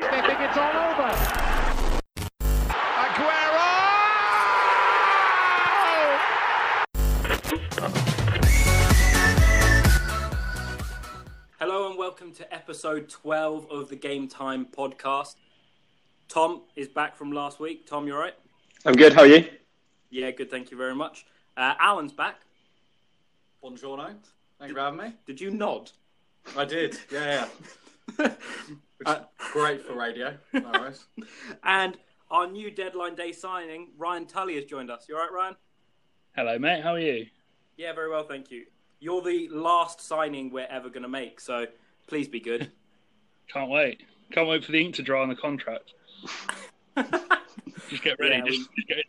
the They think it's all over. Aguero! Hello and welcome to episode 12 of the Game Time podcast. Tom is back from last week. Tom, you all right? I'm good. How are you? Yeah, good. Thank you very much. Uh, Alan's back. Buongiorno. Thank you for having me. Did you nod? I did. Yeah, yeah. Which is uh, great for radio. No. And our new deadline day signing, Ryan Tully, has joined us. You all right, Ryan? Hello, mate. How are you? Yeah, very well, thank you. You're the last signing we're ever going to make, so please be good. Can't wait. Can't wait for the ink to dry on the contract. Just get ready. Yeah, just, just get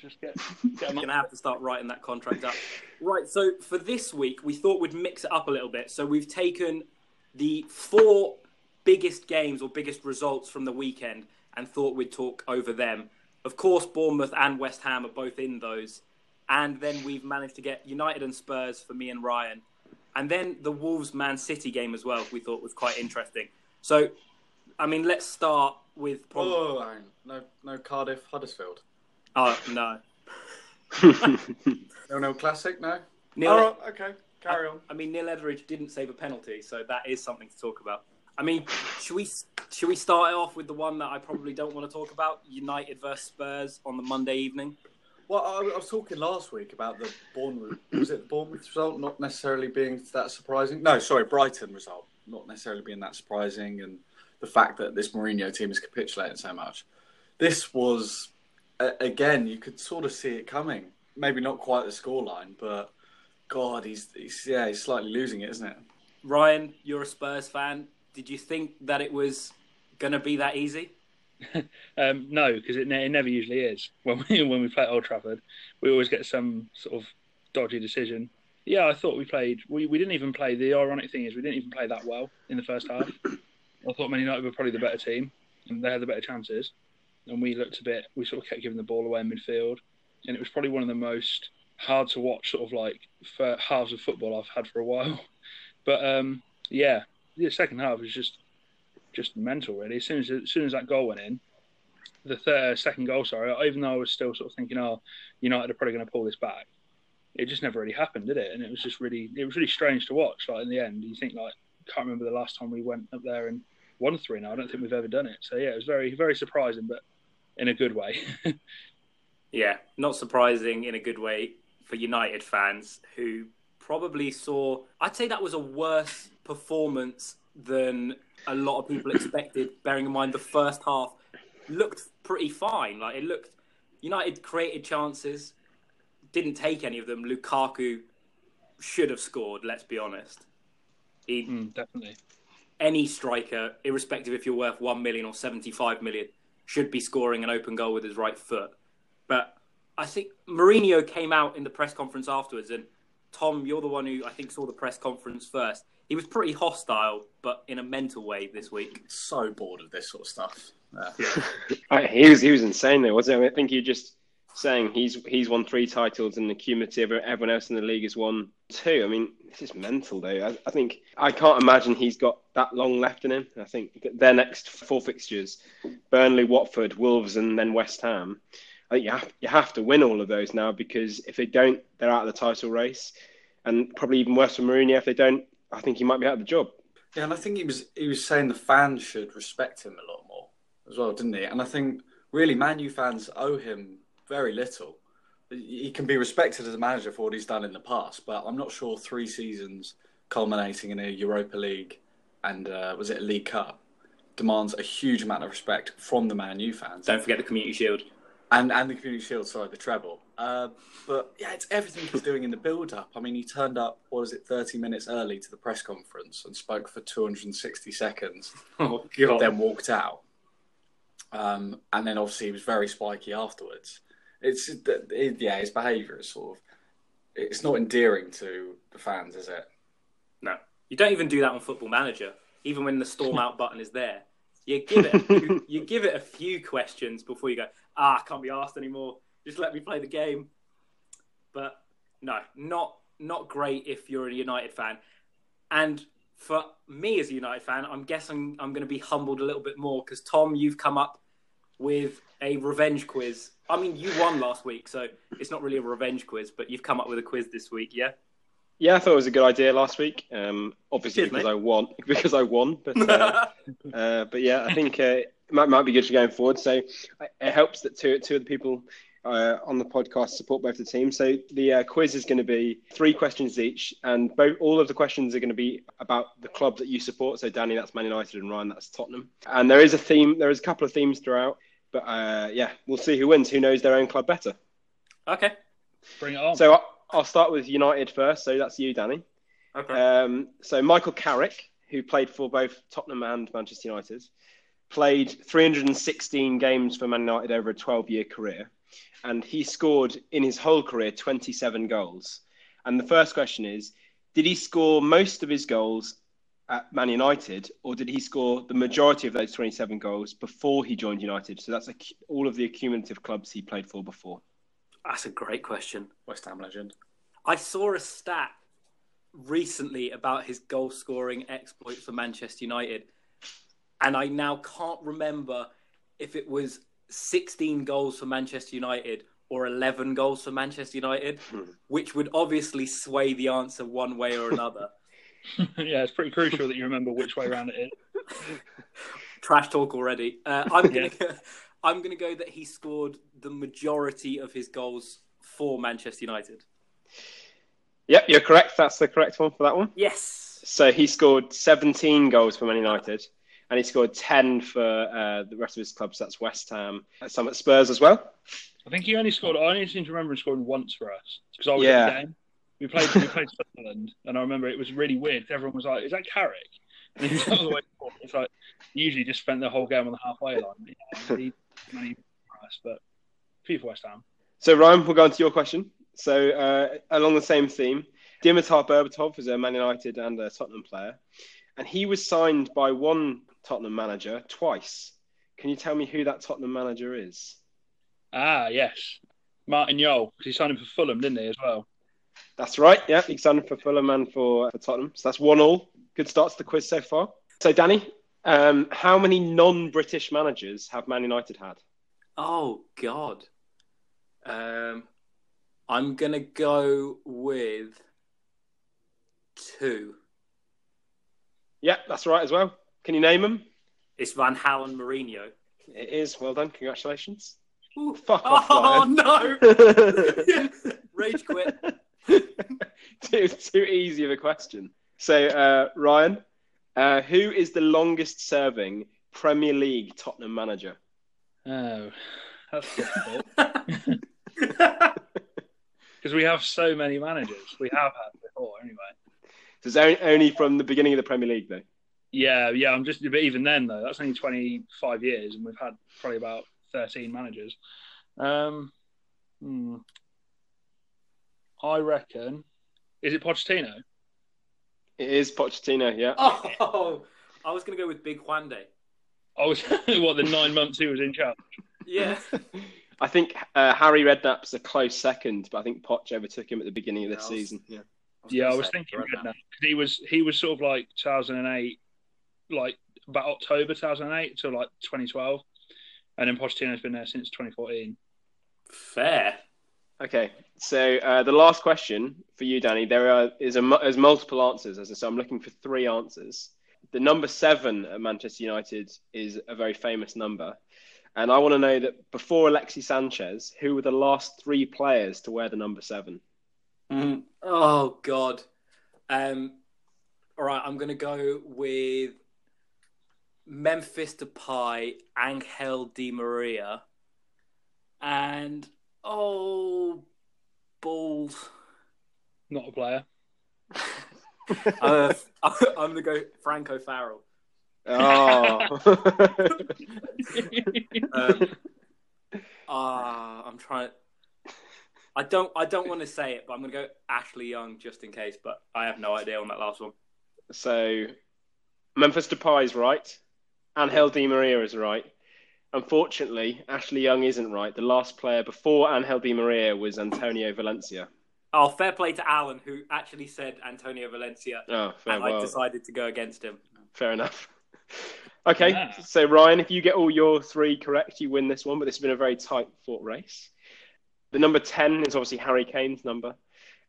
just get, get 'em We're gonna have to start writing that contract up. Right. So for this week, we thought we'd mix it up a little bit. So we've taken the four biggest games or biggest results from the weekend and thought we'd talk over them. Of course, Bournemouth and West Ham are both in those, and then we've managed to get United and Spurs for me and Ryan, and then the Wolves Man City game as well. We thought was quite interesting. So, I mean, let's start with oh, probably. Oh, no, no Cardiff, Huddersfield. Oh no, No, no classic. No. Neil, Oh, okay. Carry on. I mean, Neil Etheridge didn't save a penalty, so that is something to talk about. I mean, should we should we start off with the one that I probably don't want to talk about? United versus Spurs on the Monday evening. Well, I, I was talking last week about the Bournemouth. Was it the Bournemouth result not necessarily being that surprising? No, sorry, Brighton result not necessarily being that surprising, and the fact that this Mourinho team is capitulating so much. This was again, you could sort of see it coming. Maybe not quite the scoreline, but God, he's, he's yeah, he's slightly losing it, isn't it? Ryan, you're a Spurs fan. Did you think that it was going to be that easy? Um, no, because it, ne- it never usually is. When we when we play at Old Trafford, we always get some sort of dodgy decision. Yeah, I thought we played. We, we didn't even play. The ironic thing is, we didn't even play that well in the first half. I thought Man United were probably the better team, and they had the better chances. And we looked a bit. We sort of kept giving the ball away in midfield, and it was probably one of the most hard to watch sort of like halves of football I've had for a while. But um, yeah, the second half was just just mental, really. As soon as as soon as that goal went in, the third, uh, second goal, sorry, even though I was still sort of thinking, oh, United are probably going to pull this back, it just never really happened, did it? And it was just really, it was really strange to watch. Like in the end, you think like, can't remember the last time we went up there and won three. Now I don't think we've ever done it. So yeah, it was very, very surprising, but in a good way. Yeah, not surprising in a good way for United fans who probably saw. I'd say that was a worse performance than a lot of people expected. bearing in mind the first half looked pretty fine. Like it looked, United created chances, didn't take any of them. Lukaku should have scored. Let's be honest. He, Mm, definitely. any striker, irrespective if you're worth one million or seventy-five million, should be scoring an open goal with his right foot. But I think Mourinho came out in the press conference afterwards, and Tom, you're the one who I think saw the press conference first. He was pretty hostile, but in a mental way this week. So bored of this sort of stuff. Yeah. He was he was insane though, wasn't he? I think you just saying he's he's won three titles and the cumulative everyone else in the league has won two. I mean, this is mental though. I, I think I can't imagine he's got that long left in him. I think their next four fixtures: Burnley, Watford, Wolves, and then West Ham. I think you have, you have to win all of those now because if they don't, they're out of the title race, and probably even worse for Mourinho if they don't. I think he might be out of the job. Yeah, and I think he was he was saying the fans should respect him a lot more as well, didn't he? And I think really Man U fans owe him very little. He can be respected as a manager for what he's done in the past, but I'm not sure three seasons culminating in a Europa League and uh, was it a League Cup demands a huge amount of respect from the Man U fans Don't forget the Community Shield. and and the Community Shield, sorry, the treble. Uh, but yeah, it's everything he's doing in the build-up. I mean, he turned up, what was it, 30 minutes early to the press conference and spoke for 260 seconds, Oh God! then walked out. Um, and then obviously he was very spiky afterwards. It's it, yeah, his behaviour is sort of it's not endearing to the fans, is it? No, you don't even do that on Football Manager. Even when the storm out button is there, you give it few, you give it a few questions before you go. Ah, I can't be asked anymore. Just let me play the game. But no, not not great if you're a United fan. And for me as a United fan, I'm guessing I'm going to be humbled a little bit more because Tom, you've come up with a revenge quiz. I mean, you won last week, so it's not really a revenge quiz, but you've come up with a quiz this week, yeah? Yeah, I thought it was a good idea last week. Um, obviously Cheers, because mate. I won, because I won. But uh, uh, but yeah, I think uh, it might, might be good for going forward. So uh, it helps that two two of the people uh, on the podcast support both the teams. So the uh, quiz is going to be three questions each, and both all of the questions are going to be about the club that you support. So Danny, that's Man United, and Ryan, that's Tottenham. And there is a theme. There is a couple of themes throughout. But uh, yeah, we'll see who wins. Who knows their own club better? okay. Bring it on. So I- I'll start with United first. So that's you, Danny. Okay. Um, so Michael Carrick, who played for both Tottenham and Manchester United, played 316 games for Man United over a 12-year career, and he scored in his whole career 27 goals. And the first question is, did he score most of his goals at Man United, or did he score the majority of those 27 goals before he joined United? So that's a, all of the accumulative clubs he played for before. That's a great question. West Ham legend. I saw a stat recently about his goal scoring exploit for Manchester United, and I now can't remember if it was 16 goals for Manchester United or 11 goals for Manchester United, which would obviously sway the answer one way or another. yeah, it's pretty crucial that you remember which way around it is. Trash talk already. Uh, I'm gonna Yeah. I'm gonna go that he scored the majority of his goals for Manchester United. Yep, you're correct. That's the correct one for that one. Yes. So he scored 17 goals for Man United, and he scored 10 for uh, the rest of his clubs. That's West Ham, some at Spurs as well. I think he only scored. I only seem to remember him scoring once for us because I was Yeah. at the game. We played. We played Sunderland, and I remember it was really weird. Everyone was like, "Is that Carrick?" And he was all the way forward. It's like he usually just spent the whole game on the halfway line. But, yeah, he, he, for us, but for West Ham. So Ryan, we'll go on to your question. So uh, along the same theme, Dimitar Berbatov is a Man United and a Tottenham player, and he was signed by one Tottenham manager twice. Can you tell me who that Tottenham manager is? Ah, yes, Martin Jol because he signed him for Fulham, didn't he, as well? That's right. Yeah, he signed for Fulham and for, for Tottenham. So that's one all. Good start to the quiz so far. So Danny, um, how many non-British managers have Man United had? Oh God. Um, I'm gonna go with two. Yeah, that's right as well. Can you name them? It's Van Gaal and Mourinho. It is. Well done. Congratulations. Ooh. Fuck off, Oh Ryan. no! Rage quit. too, too easy of a question. So, uh, Ryan, uh, who is the longest serving Premier League Tottenham manager? Oh, that's difficult because we have so many managers. We have had before, anyway. So it's only, only from the beginning of the Premier League, though. Yeah, yeah. I'm just, but even then though, that's only 25 years, and we've had probably about 13 managers. Um, hmm. I reckon. Is it Pochettino? It is Pochettino, yeah. Oh, I was gonna go with Big Juande. I was what the nine months he was in charge. Yeah. I think uh, Harry Redknapp's a close second, but I think Poch overtook him at the beginning of Yeah, this I was- season. Yeah. Yeah, I gonna was thinking Redknapp. Redknapp because he was he was sort of like 2008, like about October 2008 to like 2012, and then Pochettino's been there since 2014. Fair. Okay, so uh, the last question for you, Danny. There are is a mu- there's multiple answers, as I say. I'm looking for three answers. The number seven at Manchester United is a very famous number, and I want to know that before Alexis Sanchez, who were the last three players to wear the number seven? Mm. Oh God. Um. All right, I'm gonna go with Memphis Depay, Angel Di Maria, and oh balls. Not a player. uh, I'm gonna go Franco Farrell. Oh, Um, Ah, I'm trying. I don't. I don't want to say it, but I'm gonna go Ashley Young just in case. But I have no idea on that last one. so Memphis Depay is right. Angel Di Maria is right. Unfortunately, Ashley Young isn't right. The last player before Angel Di Maria was Antonio Valencia. Oh, fair play to Alan, who actually said Antonio Valencia, Oh, fair and I decided to go against him. fair enough. Okay, Yeah. so Ryan, if you get all your three correct, you win this one. But this has been a very tight fought race. The number ten is obviously Harry Kane's number,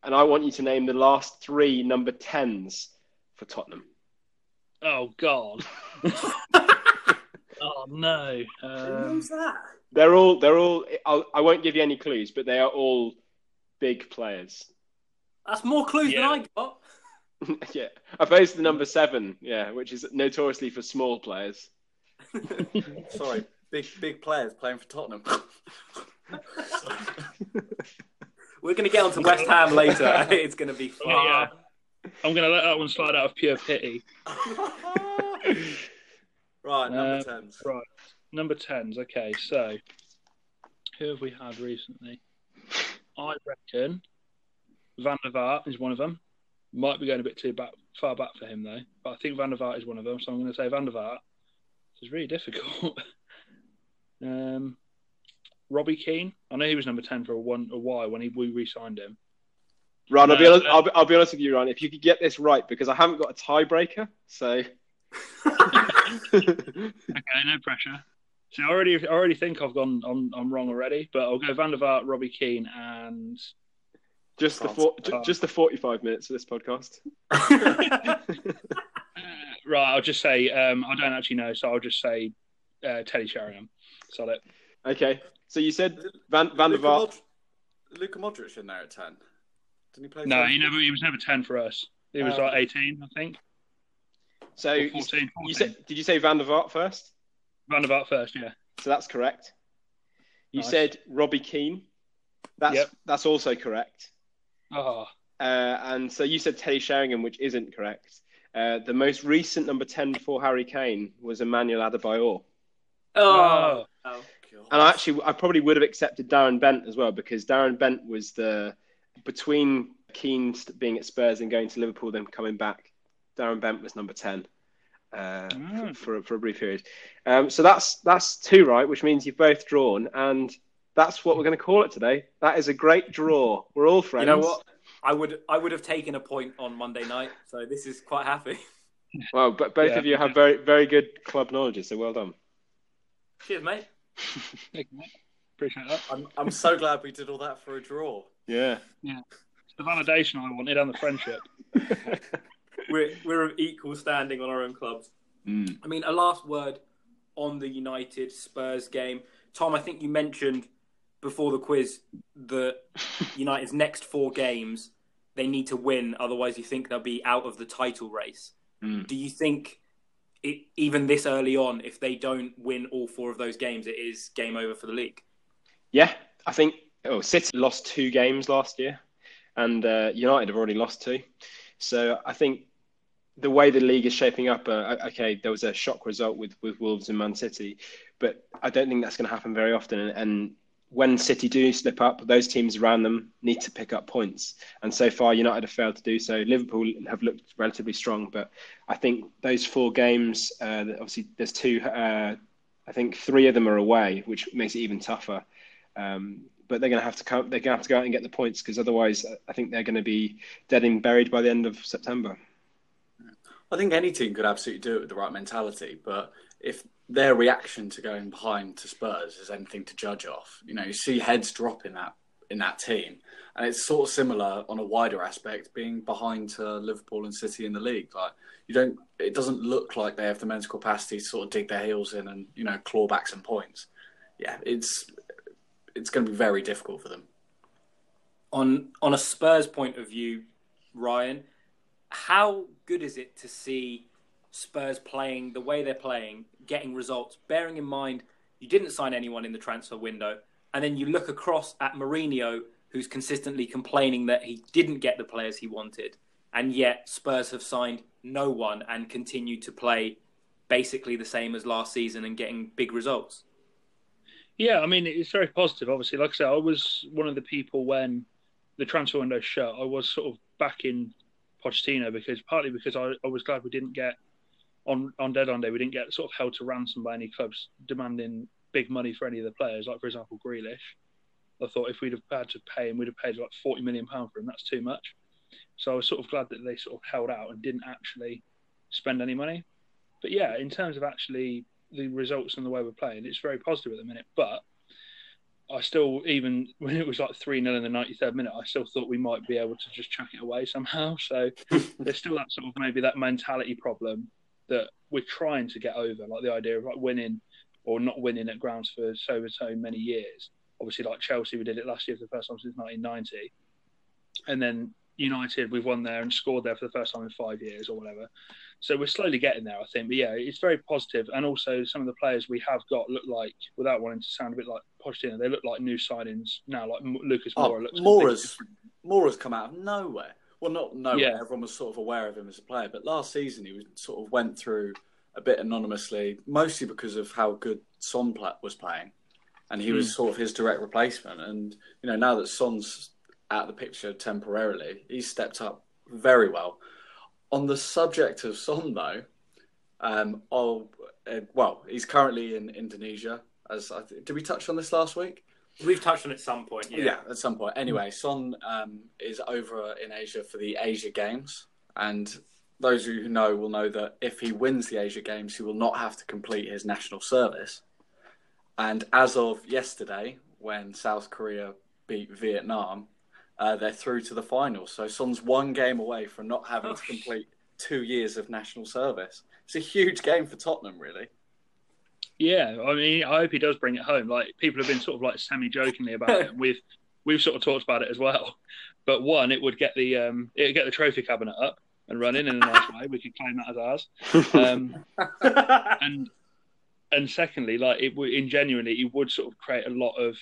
and I want you to name the last three number tens for Tottenham. Oh God. oh no. Um, that? They're all they're all. I'll, I won't give you any clues, but they are all big players. That's more clues Yeah. than I got. yeah, opposed the number seven, yeah, which is notoriously for small players. Sorry, big big players playing for Tottenham. We're going to get onto West Ham later. it's going to be fun. yeah, yeah. I'm going to let that one slide out of pure pity. Right, number Uh, tens. Right. Number tens. Okay, so who have we had recently? I reckon Van der Vaart is one of them. Might be going a bit too back, far back for him though, but I think Van der Vaart is one of them. So I'm going to say Van der Vaart. This is really difficult. um, Robbie Keane. I know he was number ten for a one a while when he, we re-signed him. Ron, I'll be, honest. I'll, be, I'll be honest with you, Ron. If you could get this right, because I haven't got a tiebreaker, so Okay, no pressure. So I already, I already think I've gone, I'm, I'm wrong already, but I'll go Van der Vaart, Robbie Keane, and just the France. four, ju- just the forty-five minutes of this podcast. uh, right, I'll just say um, I don't actually know, so I'll just say uh, Teddy Sheringham. Solid. Okay, so you said Van Van der Luka, Vaart. Mod- Luka Modric in there at ten. Didn't he play? No, 10? he never, he was never ten for us. He was Oh. like eighteen, I think. So Or you, 14, 14. you said, did you say Van der Vaart first? Van der Vaart first, yeah. So that's correct. You Nice. said Robbie Keane. That's Yep. that's also correct. Oh, Uh, and so you said Teddy Sheringham, which isn't correct. Uh, the most recent number 10 before Harry Kane was Emmanuel Adebayor. oh. God. And I actually, I probably would have accepted Darren Bent as well because Darren Bent was the, between Keane being at Spurs and going to Liverpool, then coming back, Darren Bent was number 10 uh, Mm. for, for a brief period. Um, so that's, that's two right, which means you've both drawn. And that's what we're going to call it today. That is a great draw. We're all friends. You know what? I would I would have taken a point on Monday night, so this is quite happy. Well, but both Yeah. of you have very, very good club knowledge, so well done. Cheers, mate. thank you, mate. appreciate that. I'm I'm so glad we did all that for a draw. Yeah. It's the validation I wanted and the friendship. We're we're of equal standing on our own clubs. Mm. I mean, a last word on the United Spurs game. Tom, I think you mentioned before the quiz that United's next four games they need to win, otherwise you think they'll be out of the title race. Mm. Do you think it, even this early on, if they don't win all four of those games, it is game over for the league? Yeah, I think oh, City lost two games last year, and uh, United have already lost two. So I think the way the league is shaping up, uh, okay, there was a shock result with, with Wolves and Man City, but I don't think that's going to happen very often. And, and when City do slip up, those teams around them need to pick up points. And so far, United have failed to do so. Liverpool have looked relatively strong, but I think those four games, uh, obviously, there's two. Uh, I think three of them are away, which makes it even tougher. Um, but they're going to have to come, they're going to have to go out and get the points because otherwise, I think they're going to be dead and buried by the end of September. I think any team could absolutely do it with the right mentality, but if their reaction to going behind to Spurs is anything to judge off, you know, you see heads drop in that in that team, and it's sort of similar on a wider aspect, being behind to Liverpool and City in the league. Like you don't, it doesn't look like they have the mental capacity to sort of dig their heels in and you know claw back some points. Yeah, it's it's going to be very difficult for them. On on a Spurs point of view, Ryan, how good is it to see Spurs playing the way they're playing, getting results, bearing in mind you didn't sign anyone in the transfer window, and then you look across at Mourinho, who's consistently complaining that he didn't get the players he wanted, and yet Spurs have signed no one and continue to play basically the same as last season and getting big results. Yeah, I mean, it's very positive, obviously. Like I said, I was one of the people when the transfer window shut, I was sort of backing Pochettino because partly because I, I was glad we didn't get on on deadline day we didn't get sort of held to ransom by any clubs demanding big money for any of the players, like for example Grealish. I thought if we'd have had to pay him, we'd have paid like forty million pound for him. That's too much. So I was sort of glad that they sort of held out and didn't actually spend any money. But yeah, in terms of actually the results and the way we're playing, it's very positive at the minute. But I still, even when it was like 3 0 in the 93rd minute, I still thought we might be able to just chuck it away somehow. So there's still that sort of maybe that mentality problem that we're trying to get over, like the idea of like winning or not winning at grounds for so and so many years. Obviously, like Chelsea, we did it last year for the first time since 1990. And then United, we've won there and scored there for the first time in five years or whatever. So we're slowly getting there, I think. But yeah, it's very positive. And also, some of the players we have got look like, without wanting to sound a bit like Pochettino, they look like new signings now. Like Lucas Moura oh, looks. Moura's Moura's come out of nowhere. Well, not nowhere. Yeah. Everyone was sort of aware of him as a player, but last season he was, sort of went through a bit anonymously, mostly because of how good Son was playing, and he was Hmm. sort of his direct replacement. And you know, now that Son's out of the picture temporarily, He stepped up very well. On the subject of Son, though, um, I'll, uh, well, he's currently in Indonesia. As I th- did we touch on this last week? We've touched on it at some point. Yeah. Yeah, at some point. Anyway, Son um, is over in Asia for the Asia Games, and those of you who know will know that if he wins the Asia Games, he will not have to complete his national service. And as of yesterday, when South Korea beat Vietnam, uh, they're through to the final. So Son's one game away from not having Oh, to complete two years of national service. It's a huge game for Tottenham, really. Yeah, I mean, I hope he does bring it home. Like people have been sort of like semi-jokingly about it. We've we've sort of talked about it as well. But one, it would get the um, it would get the trophy cabinet up and running in a nice way. We could claim that as ours. Um, and and secondly, like it would in genuinely, it would sort of create a lot of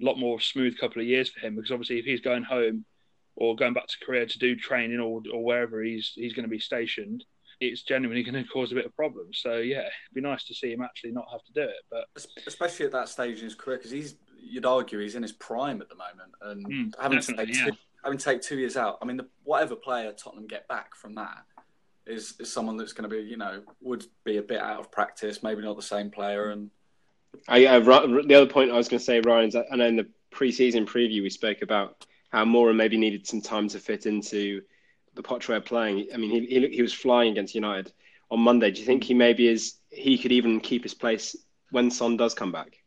lot more smooth couple of years for him because obviously if he's going home or going back to Korea to do training or or wherever he's he's going to be stationed, it's genuinely going to cause a bit of problems. So yeah, it'd be nice to see him actually not have to do it. But especially at that stage in his career, because he's you'd argue he's in his prime at the moment, and Mm, having to take yeah. two, having to take two years out. I mean, the, whatever player Tottenham get back from that is is someone that's going to be, you know, would be a bit out of practice, maybe not the same player, and I, Ri- the other point I was going to say, Ryan, is I I know in the pre-season preview we spoke about how Moura maybe needed some time to fit into the Poch way playing. I mean, he, he he was flying against United on Monday. Do you think he maybe is he could even keep his place when Son does come back?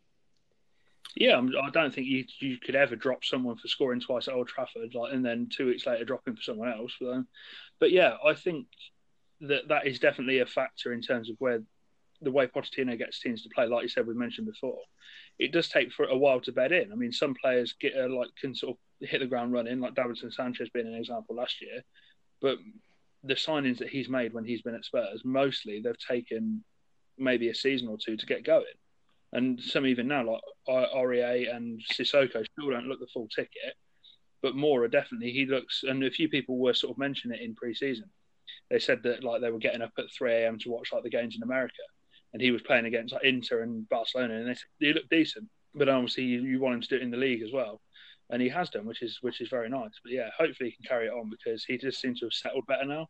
yeah, I'm- don't think you you could ever drop someone for scoring twice at Old Trafford, like, and then two weeks later dropping for someone else. But yeah, I think that that is definitely a factor in terms of where the way Pochettino gets teams to play. Like you said, we mentioned before, it does take for a while to bed in. I mean, some players get uh, like can sort of hit the ground running, like Davinson Sanchez being an example last year. But the signings that he's made when he's been at Spurs, mostly they've taken maybe a season or two to get going. And some even now, like Aurier and Sissoko, still don't look the full ticket. But Moura definitely, he looks, and a few people were sort of mentioning it in pre-season. They said that like they were getting up at 3 a.m. to watch like the games in America, and he was playing against like Inter and Barcelona, and they he looked decent. But obviously, you, you want him to do it in the league as well, and he has done, which is which is very nice. But yeah, hopefully he can carry it on because he just seems to have settled better now,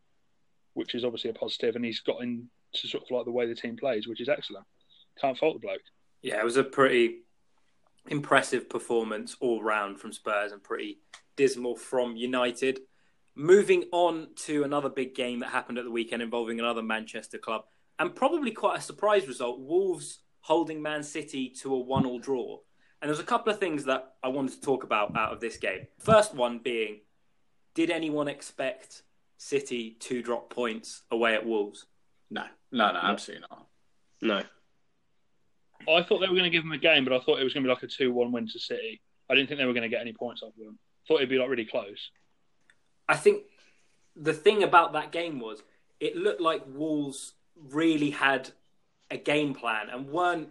which is obviously a positive, and he's got into sort of like the way the team plays, which is excellent. Can't fault the bloke. Yeah, it was a pretty impressive performance all round from Spurs and pretty dismal from United. Moving on to another big game that happened at the weekend involving another Manchester club and probably quite a surprise result Wolves holding Man City to a one all draw. And there's a couple of things that I wanted to talk about out of this game. First one being did anyone expect City to drop points away at Wolves? no, no, no, absolutely not. No. I thought they were going to give them a game, but I thought it was going to be like a two-one win to City. I didn't think they were going to get any points off of them. Thought it'd be like really close. I think the thing about that game was it looked like Wolves really had a game plan and weren't.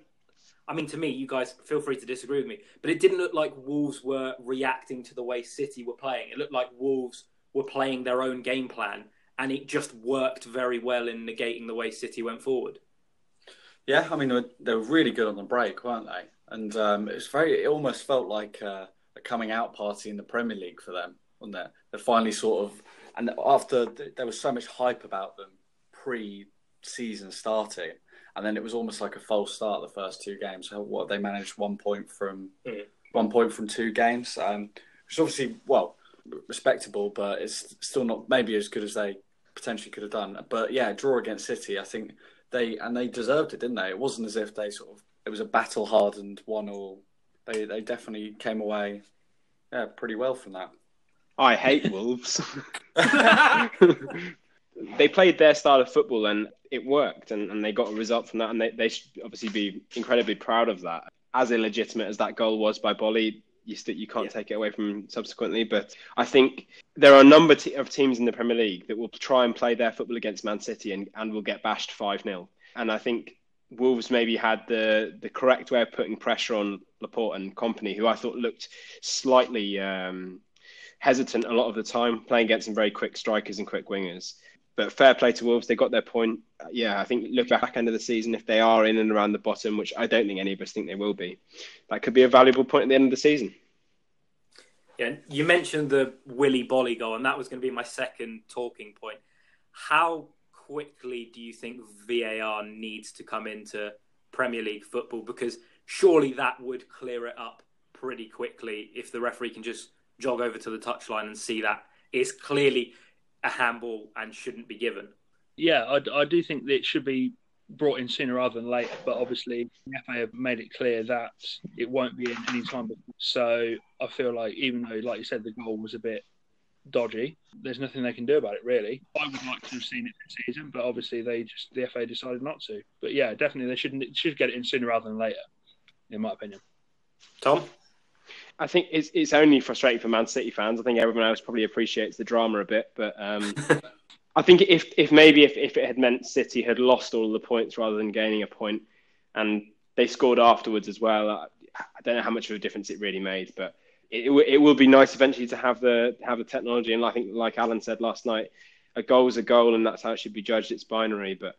I mean, to me, you guys feel free to disagree with me, but it didn't look like Wolves were reacting to the way City were playing. It looked like Wolves were playing their own game plan, and it just worked very well in negating the way City went forward. Yeah, I mean they were, they were really good on the break, weren't they? And um, it was very. It almost felt like uh, a coming out party in the Premier League for them, wasn't it? They finally sort of, and after th- there was so much hype about them pre-season starting, and then it was almost like a false start the first two games. So what they managed one point from Mm. one point from two games, um, which is obviously well respectable, but it's still not maybe as good as they potentially could have done. But yeah, draw against City, I think they and they deserved it, didn't they? It wasn't as if they sort of it was a battle hardened one all. They they definitely came away yeah pretty well from that. I hate Wolves. they played their style of football and it worked, and, and they got a result from that, and they, they should obviously be incredibly proud of that. As illegitimate as that goal was by Boly, you st- you can't yeah. take it away from subsequently. But I think there are a number of teams in the Premier League that will try and play their football against Man City and, and will get bashed 5 0. And I think Wolves maybe had the, the correct way of putting pressure on Laporte and company, who I thought looked slightly um, hesitant a lot of the time, playing against some very quick strikers and quick wingers. But fair play to Wolves, they got their point. Uh, yeah, I think look back end of the season, if they are in and around the bottom, which I don't think any of us think they will be, that could be a valuable point at the end of the season. Yeah, you mentioned the Willy Boly goal, and that was going to be my second talking point. How quickly do you think VAR needs to come into Premier League football? Because surely that would clear it up pretty quickly if the referee can just jog over to the touchline and see that it's clearly a handball and shouldn't be given. Yeah, I, I do think that it should be brought in sooner rather than later, but obviously the FA have made it clear that it won't be in any time before. So I feel like even though, like you said, the goal was a bit dodgy, there's nothing they can do about it really. I would like to have seen it this season, but obviously they just the FA decided not to. But yeah, definitely they shouldn't should get it in sooner rather than later, in my opinion. Tom. I think it's it's only frustrating for Man City fans. I think everyone else probably appreciates the drama a bit, but um, I think if if maybe if, if it had meant City had lost all the points rather than gaining a point, and they scored afterwards as well, I, I don't know how much of a difference it really made, but it, it will be nice eventually to have the have the technology. And I think, like Alan said last night, a goal is a goal, and that's how it should be judged. It's binary, but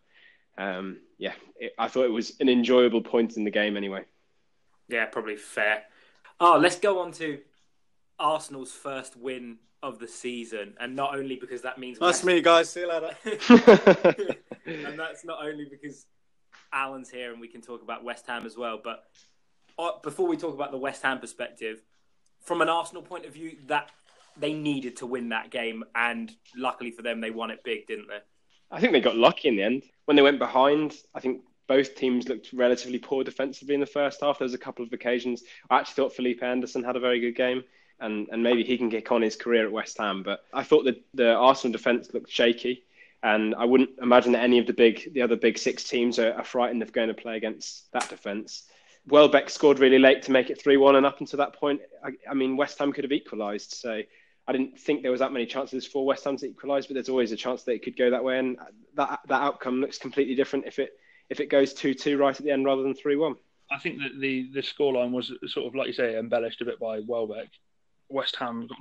um, yeah, it, I thought it was an enjoyable point in the game anyway. Yeah, probably fair. Oh, let's go on to Arsenal's first win of the season, and not only because that means nice to meet you guys. See you later. and that's not only because Alan's here and we can talk about West Ham as well. But uh, before we talk about the West Ham perspective, from an Arsenal point of view, that they needed to win that game, and luckily for them, they won it big, didn't they? I think they got lucky in the end when they went behind. I think both teams looked relatively poor defensively in the first half. There was a couple of occasions. I actually thought Felipe Anderson had a very good game, and, and maybe he can kick on his career at West Ham. But I thought that the Arsenal defence looked shaky, and I wouldn't imagine that any of the big, the other big six teams are, are frightened of going to play against that defence. Welbeck scored really late to make it 3 1, and up until that point, I, I mean, West Ham could have equalised. So I didn't think there was that many chances for West Ham to equalise, but there's always a chance that it could go that way, and that that outcome looks completely different if it if it goes 2 2 right at the end rather than 3 1. I think that the, the scoreline was sort of, like you say, embellished a bit by Welbeck. West Ham got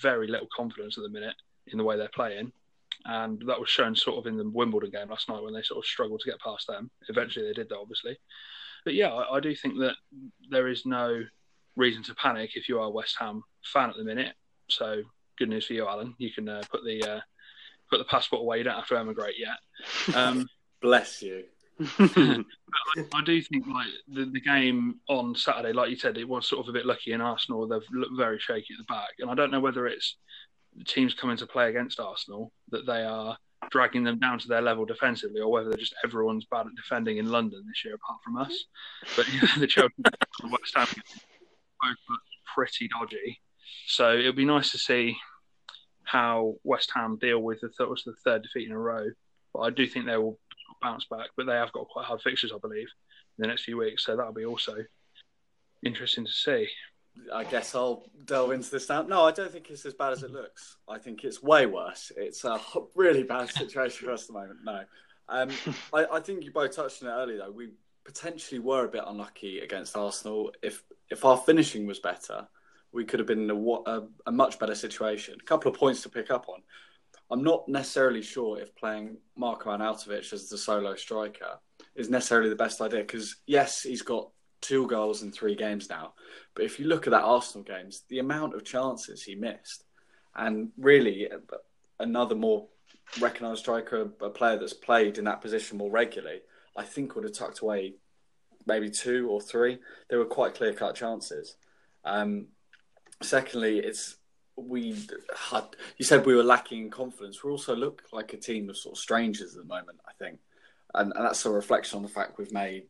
very little confidence at the minute in the way they're playing. And that was shown sort of in the Wimbledon game last night when they sort of struggled to get past them. Eventually they did that, obviously. But yeah, I, I do think that there is no reason to panic if you are a West Ham fan at the minute. So good news for you, Alan. You can uh, put the uh, put the passport away. You don't have to emigrate yet. Um, Bless you. I, I, do think like the, the game on Saturday, like you said, it was sort of a bit lucky in Arsenal. They've looked very shaky at the back, and I don't know whether it's the teams coming to play against Arsenal that they are dragging them down to their level defensively, or whether they're just everyone's bad at defending in London this year, apart from us. But yeah, the Chelsea West Ham both pretty dodgy, so it'll be nice to see how West Ham deal with the, th- the third defeat in a row. But I do think they will bounce back, but they have got quite hard fixtures, I believe, in the next few weeks. So that'll be also interesting to see. I guess I'll delve into this now. No, I don't think it's as bad as it looks. I think it's way worse. It's a really bad situation for us at the moment. No, um, I, I, think you both touched on it earlier. Though we potentially were a bit unlucky against Arsenal. If if our finishing was better, we could have been in a, a, a much better situation. A couple of points to pick up on. I'm not necessarily sure if playing Marko Arnautovic as the solo striker is necessarily the best idea because yes, he's got two goals in three games now, but if you look at that Arsenal games, the amount of chances he missed, and really another more recognised striker, a player that's played in that position more regularly, I think would have tucked away maybe two or three. They were quite clear cut chances. Um, secondly, it's we had, you said we were lacking in confidence. We also look like a team of sort of strangers at the moment. I think, and, and that's a reflection on the fact we've made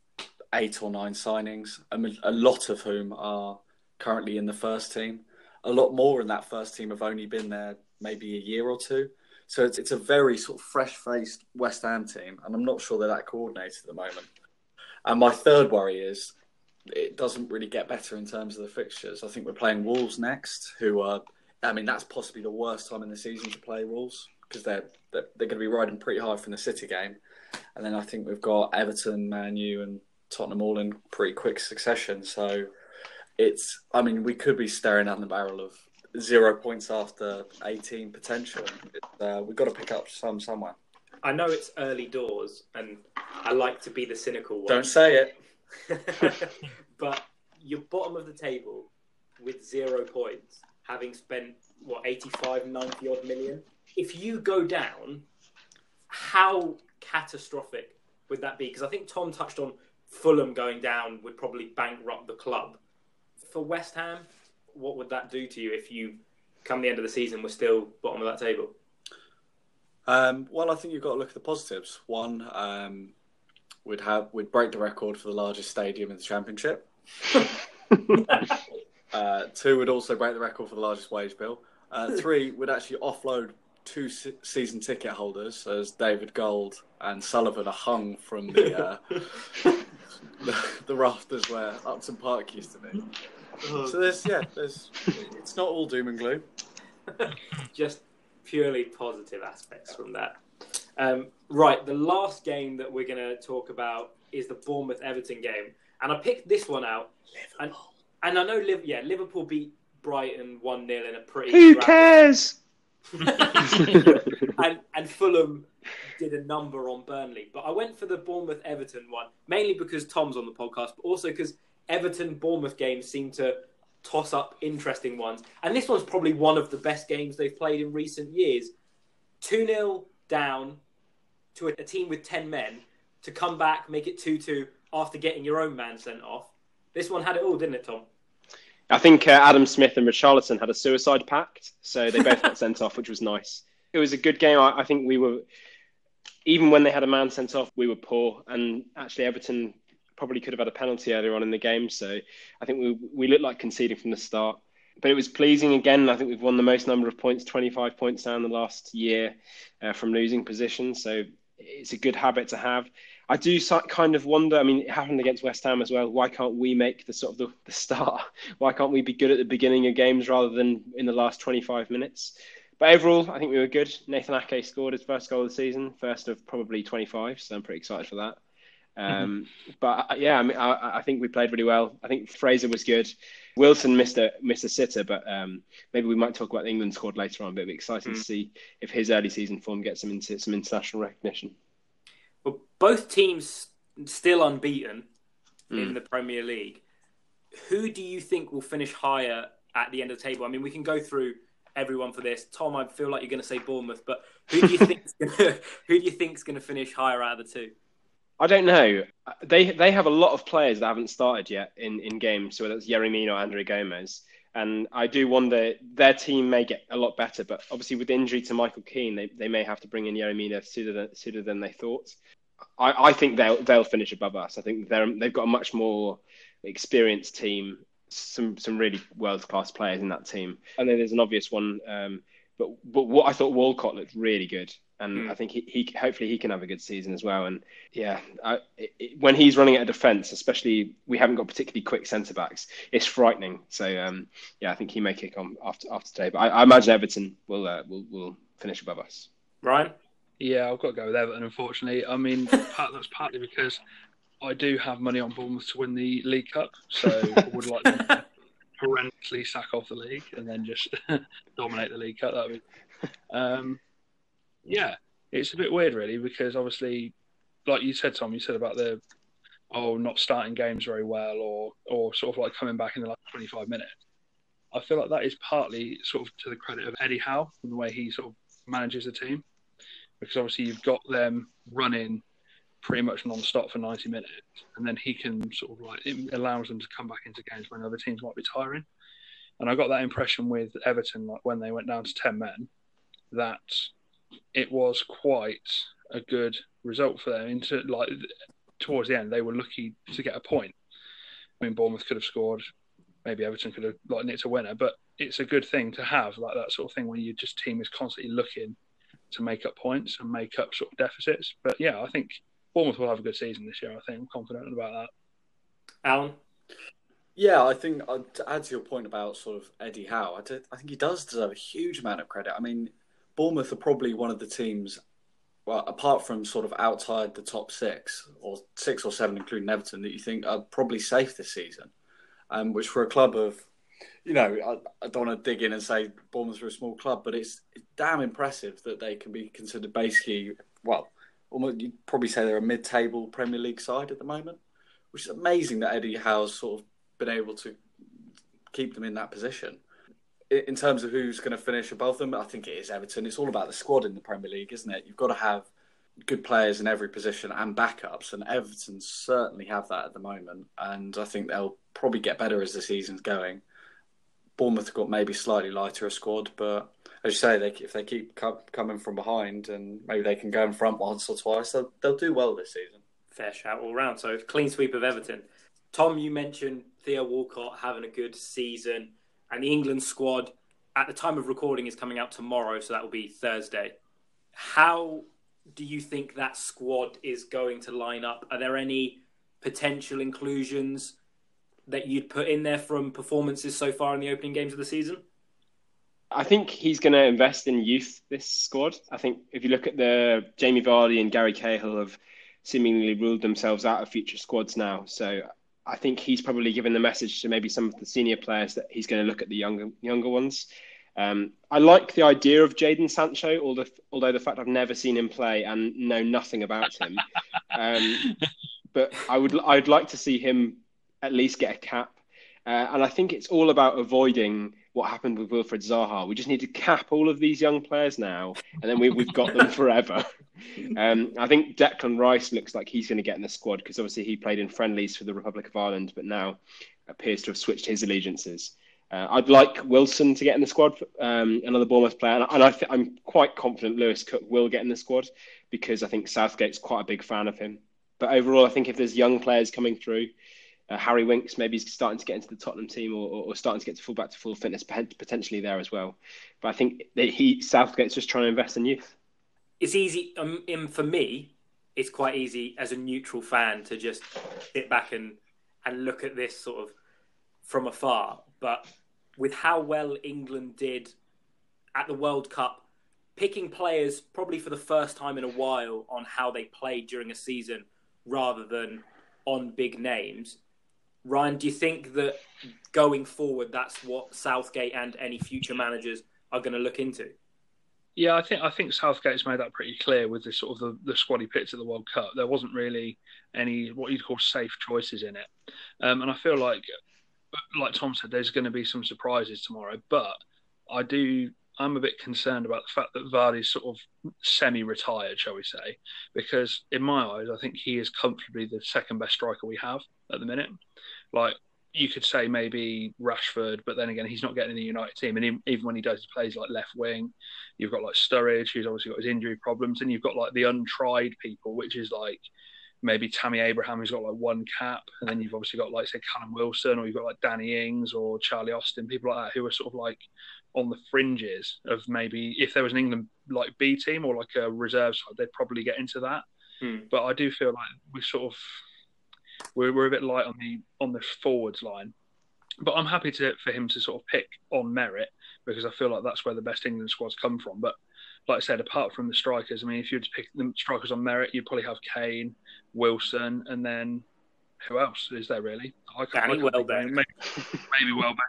eight or nine signings, a lot of whom are currently in the first team. A lot more in that first team have only been there maybe a year or two. So it's it's a very sort of fresh faced West Ham team, and I'm not sure they're that coordinated at the moment. And my third worry is it doesn't really get better in terms of the fixtures. I think we're playing Wolves next, who are, I mean, that's possibly the worst time in the season to play Wolves because they're, they're, they're going to be riding pretty hard from the City game. And then I think we've got Everton, Man U, and Tottenham all in pretty quick succession. So it's, I mean, we could be staring down the barrel of zero points after 18 potential. Uh, we've got to pick up some somewhere. I know it's early doors, and I like to be the cynical one. Don't say it. but you're bottom of the table with zero points, having spent what 85, 90 odd million. If you go down, how catastrophic would that be? Because I think Tom touched on Fulham going down would probably bankrupt the club. For West Ham, what would that do to you if you come the end of the season we're still bottom of that table? Um, well, I think you've got to look at the positives. One, um, we'd have we'd break the record for the largest stadium in the championship. uh, two would also break the record for the largest wage bill. Uh, three would actually offload two se- season ticket holders, as David Gold and Sullivan are hung from the uh, the, the, rafters where Upton Park used to be. So there's yeah, there's it's not all doom and gloom. Just purely positive aspects from that. Um, right, the last game that we're going to talk about is the Bournemouth Everton game, and I picked this one out. And, and I know, Liv- yeah, Liverpool beat Brighton one 0 in a pretty. Who cares? and and Fulham did a number on Burnley, but I went for the Bournemouth Everton one mainly because Tom's on the podcast, but also because Everton Bournemouth games seem to toss up interesting ones, and this one's probably one of the best games they've played in recent years. Two 0 down to a, a team with 10 men to come back, make it 2 2 after getting your own man sent off. This one had it all, didn't it, Tom? I think uh, Adam Smith and Richarlison had a suicide pact, so they both got sent off, which was nice. It was a good game. I, I, think we were, even when they had a man sent off, we were poor. And actually, Everton probably could have had a penalty earlier on in the game. So I think we we looked like conceding from the start. But it was pleasing again. I think we've won the most number of points, 25 points down the last year uh, from losing positions. So it's a good habit to have. I do kind of wonder. I mean, it happened against West Ham as well. Why can't we make the sort of the, the start? Why can't we be good at the beginning of games rather than in the last 25 minutes? But overall, I think we were good. Nathan Ake scored his first goal of the season, first of probably 25. So I'm pretty excited for that. Um, but uh, yeah, I mean, I, I, think we played really well. I think Fraser was good. Wilson missed a missed a sitter, but um, maybe we might talk about the England squad later on. But it'll be exciting mm. to see if his early season form gets him into some international recognition. Well, both teams still unbeaten mm. in the Premier League. Who do you think will finish higher at the end of the table? I mean, we can go through everyone for this. Tom, I feel like you're going to say Bournemouth, but who do you think who do you going to finish higher out of the two? I don't know. They they have a lot of players that haven't started yet in, in games, so whether it's Yerry or Andre Gomes. And I do wonder their team may get a lot better, but obviously with injury to Michael Keane, they, they may have to bring in Yerry sooner than, sooner than they thought. I, I think they'll they'll finish above us. I think they're they've got a much more experienced team, some some really world class players in that team. And then there's an obvious one, um, but but what I thought Walcott looked really good and mm. I think he, he hopefully he can have a good season as well. And yeah, I, it, when he's running at a defence, especially we haven't got particularly quick centre backs, it's frightening. So um, yeah, I think he may kick on after after today. But I, I imagine Everton will uh, will will finish above us. Ryan, yeah, I've got to go with Everton. Unfortunately, I mean part, that's partly because I do have money on Bournemouth to win the League Cup, so I would like to horrendously sack off the league and then just dominate the League Cup. That would. Um, yeah, it's a bit weird, really, because obviously, like you said, Tom, you said about the oh not starting games very well, or or sort of like coming back in the last twenty five minutes. I feel like that is partly sort of to the credit of Eddie Howe and the way he sort of manages the team, because obviously you've got them running pretty much non-stop for 90 minutes and then he can sort of like it allows them to come back into games when other teams might be tiring And I got that impression with Everton, like when they went down to ten men, that it was quite a good result for them. Into like towards the end, they were lucky to get a point. I mean, Bournemouth could have scored, maybe Everton could have like nicked a winner, but it's a good thing to have like that sort of thing when your just team is constantly looking to make up points and make up sort of deficits. But yeah, I think Bournemouth will have a good season this year. I think I'm confident about that. Alan. Yeah, I think uh, to add to your point about sort of Eddie Howe, I, do, I think he does deserve a huge amount of credit. I mean, Bournemouth are probably one of the teams, well, apart from sort of outside the top six or six or seven, including Everton, that you think are probably safe this season. Um, which for a club of, you know, I, I, don't want to dig in and say Bournemouth are a small club, but it's, it's damn impressive that they can be considered basically, well, almost you'd probably say they're a mid-table Premier League side at the moment, which is amazing that Eddie Howe's sort of been able to keep them in that position. In terms of who's going to finish above them, I think it is Everton. It's all about the squad in the Premier League, isn't it? You've got to have good players in every position and backups, and Everton certainly have that at the moment. And I think they'll probably get better as the season's going. Bournemouth have got maybe slightly lighter a squad, but as you say, they, if they keep co- coming from behind and maybe they can go in front once or twice, they'll, they'll do well this season. Fair shout all round. So clean sweep of Everton. Tom, you mentioned Theo Walcott having a good season, and the England squad at the time of recording is coming out tomorrow, so that will be Thursday. How do you think that squad is going to line up? Are there any potential inclusions that you'd put in there from performances so far in the opening games of the season? I think he's going to invest in youth this squad. I think if you look at the Jamie Vardy and Gary Cahill have seemingly ruled themselves out of future squads now. So I think he's probably given the message to maybe some of the senior players that he's going to look at the younger younger ones. Um, I like the idea of Jadon Sancho, although, although the fact I've never seen him play and know nothing about him. Um, but I would I'd like to see him at least get a cap. Uh, and I think it's all about avoiding what happened with Wilfried Zaha. We just need to cap all of these young players now, and then we, have got them forever. Um, I think Declan Rice looks like he's going to get in the squad because obviously he played in friendlies for the Republic of Ireland, but now appears to have switched his allegiances. Uh, I'd like Wilson to get in the squad, um, another Bournemouth player, and I am quite confident Lewis Cook will get in the squad because I think Southgate's quite a big fan of him. But overall, I think if there's young players coming through, uh, Harry Winks maybe is starting to get into the Tottenham team or, or, starting to get to full back to full fitness potentially there as well. But I think that he Southgate's just trying to invest in youth. It's easy um, for me. It's quite easy as a neutral fan to just sit back and and look at this sort of from afar. But with how well England did at the World Cup, picking players probably for the first time in a while on how they played during a season rather than on big names, Ryan, do you think that going forward, that's what Southgate and any future managers are going to look into? Yeah, I think I think Southgate's made that pretty clear with the sort of the, the squad he picked at the World Cup. There wasn't really any what you'd call safe choices in it, um, and I feel like, like Tom said, there's going to be some surprises tomorrow. But I do I'm a bit concerned about the fact that Vardy's sort of semi-retired, shall we say, because in my eyes, I think he is comfortably the second best striker we have at the minute. Like you could say maybe Rashford, but then again, he's not getting in the United team. And even when he does, he plays like left wing. You've got like Sturridge, who's obviously got his injury problems, and you've got like the untried people, which is like maybe Tammy Abraham, who's got like one cap, and then you've obviously got like say Callum Wilson, or you've got like Danny Ings or Charlie Austin, people like that, who are sort of like on the fringes of maybe if there was an England like B team or like a reserve side, they'd probably get into that. Hmm. But I do feel like we sort of we're, we're a bit light on the on the forwards line. But I'm happy to for him to sort of pick on merit because I feel like that's where the best England squads come from. But like I said, apart from the strikers, I mean, if you were to pick the strikers on merit, you'd probably have Kane, Wilson, and then who else is there really? I can't, Danny Welbeck. Maybe, maybe Welbeck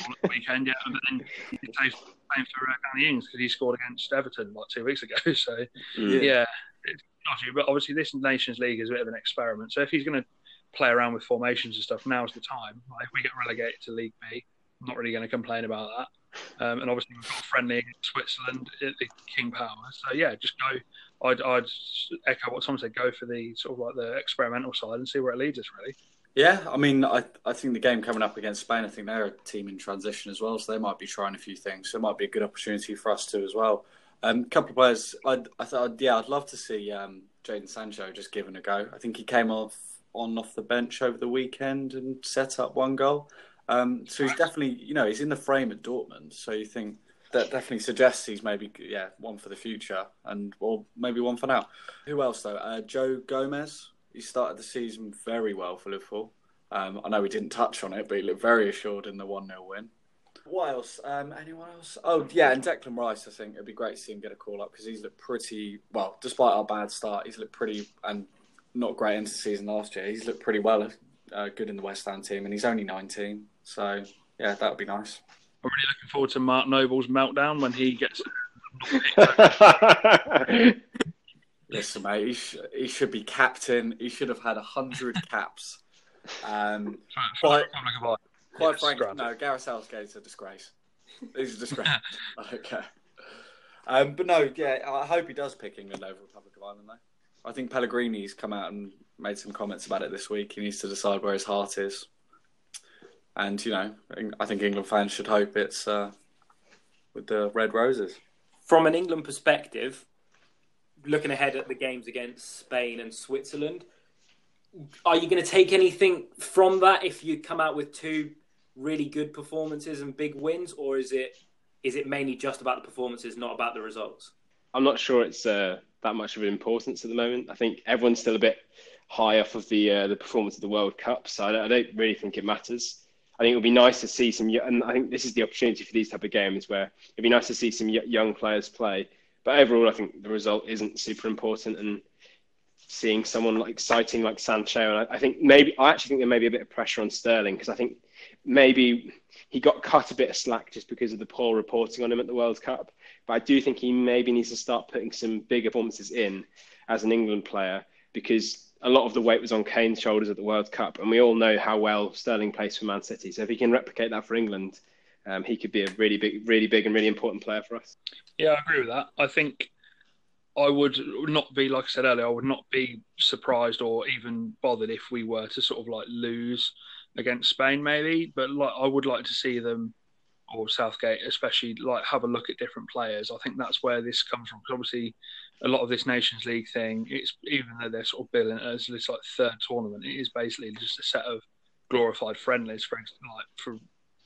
at the weekend, yeah. But then you say same for uh, Danny Ings because he scored against Everton like two weeks ago. So mm. yeah, it's dodgy. But obviously, this Nations League is a bit of an experiment. So if he's going to play around with formations and stuff, now's the time. Like, if we get relegated to League B, I'm not really going to complain about that. Um, and obviously, we've got a friendly against Switzerland at the King Power. So yeah, just go. I'd, I'd echo what Tom said. Go for the sort of like the experimental side and see where it leads us. Really. Yeah, I mean, I I think the game coming up against Spain, I think they're a team in transition as well, so they might be trying a few things. So it might be a good opportunity for us too as well. A um, couple of players, I'd, I thought, yeah, I'd love to see um, Jadon Sancho just given a go. I think he came off on off the bench over the weekend and set up one goal. Um, so he's definitely, you know, he's in the frame at Dortmund. So you think that definitely suggests he's maybe, yeah, one for the future and or maybe one for now. Who else though? Uh, Joe Gomez. He started the season very well for Liverpool. Um, I know we didn't touch on it, but he looked very assured in the one 0 win. What else? Um, anyone else? Oh yeah, and Declan Rice. I think it'd be great to see him get a call up because he's looked pretty well. Despite our bad start, he's looked pretty and not great into the season last year. He's looked pretty well, uh, good in the West Ham team, and he's only 19. So yeah, that would be nice. I'm really looking forward to Mark Noble's meltdown when he gets. Listen, mate, he, sh- he should be captain. He should have had hundred caps. Um, quite, quite frankly, no, Gareth Southgate's a disgrace. He's a disgrace. okay. Um, but no, yeah, I hope he does pick England over Republic of Ireland, though. I think Pellegrini's come out and made some comments about it this week. He needs to decide where his heart is. And, you know, I think England fans should hope it's uh, with the Red Roses. From an England perspective, looking ahead at the games against Spain and Switzerland, are you going to take anything from that if you come out with two really good performances and big wins, or is it is it mainly just about the performances, not about the results? I'm not sure it's uh, that much of an importance at the moment. I think everyone's still a bit high off of the uh, the performance of the World Cup, so I don't, I don't, really think it matters. I think it would be nice to see some, and I think this is the opportunity for these type of games where it'd be nice to see some young players play. But overall, I think the result isn't super important, and seeing someone like exciting like Sancho, and I, I think maybe I actually think there may be a bit of pressure on Sterling because I think maybe he got cut a bit of slack just because of the poor reporting on him at the World Cup. But I do think he maybe needs to start putting some bigger performances in as an England player because a lot of the weight was on Kane's shoulders at the World Cup, and we all know how well Sterling plays for Man City. So if he can replicate that for England, um, he could be a really big, really big, and really important player for us. Yeah, I agree with that. I think I would not be, like I said earlier, I would not be surprised or even bothered if we were to sort of like lose against Spain, maybe. But like, I would like to see them or Southgate, especially, like have a look at different players. I think that's where this comes from. Because obviously, a lot of this Nations League thing, it's even though they're sort of billing it as this like third tournament, it is basically just a set of glorified friendlies for like for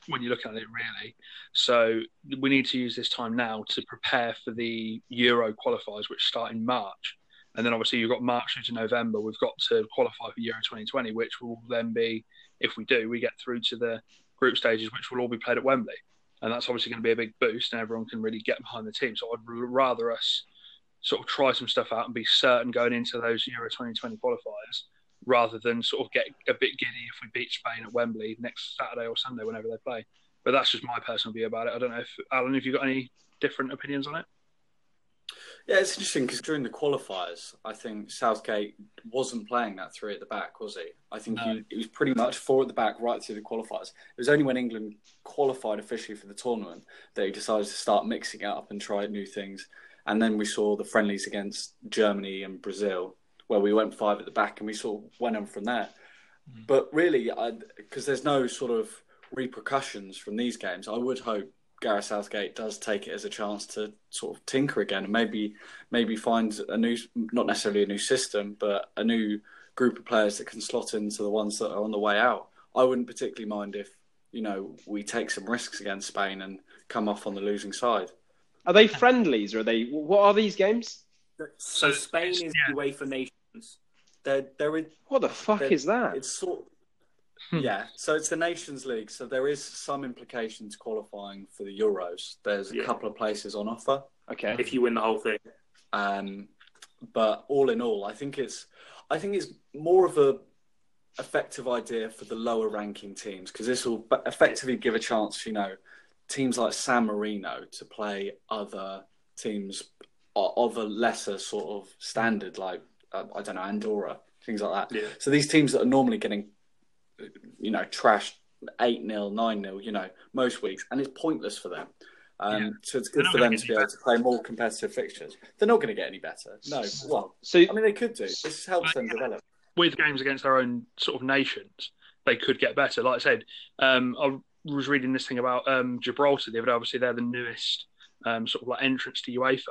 when you look at it really. So we need to use this time now to prepare for the Euro qualifiers, which start in March. And then obviously you've got March through to November. We've got to qualify for Euro 2020, which will then be, if we do, we get through to the group stages, which will all be played at Wembley. And that's obviously going to be a big boost, and everyone can really get behind the team. So I'd rather us sort of try some stuff out and be certain going into those Euro 2020 qualifiers rather than sort of get a bit giddy if we beat Spain at Wembley next Saturday or Sunday whenever they play. But that's just my personal view about it. I don't know if Alan, have you got any different opinions on it? Yeah, it's interesting because during the qualifiers, I think Southgate wasn't playing that three at the back, was he? I think no. he, was pretty much four at the back right through the qualifiers. It was only when England qualified officially for the tournament that he decided to start mixing it up and try new things. And then we saw the friendlies against Germany and Brazil, where we went five at the back and we sort of went on from there. Mm. But really, because there's no sort of repercussions from these games, I would hope Gareth Southgate does take it as a chance to sort of tinker again and maybe maybe find a new, not necessarily a new system, but a new group of players that can slot into the ones that are on the way out. I wouldn't particularly mind if you know we take some risks against Spain and come off on the losing side. Are they friendlies or are they? What are these games? So Spain is yeah. the UEFA Nations. They're, they're in, what the fuck is that? It's sort. Hmm. yeah, so it's the Nations League. So there is some implications qualifying for the Euros. There's a yeah. couple of places on offer. Okay, if you win the whole thing. Um, but all in all, I think it's I think it's more of a effective idea for the lower ranking teams because this will effectively give a chance, you know, teams like San Marino to play other teams of a lesser sort of standard, like uh, I don't know Andorra, things like that. Yeah. So these teams that are normally getting, you know, trashed eight 0 nine 0 you know, most weeks, and it's pointless for them. Um, yeah. So it's good for them to be able to play more competitive fixtures. They're not going to get any better. No, well, so I mean they could do. This helps them develop. with games against their own sort of nations, they could get better. Like I said, um, I was reading this thing about um, Gibraltar the other day. Obviously, they're the newest um, sort of like entrance to UEFA,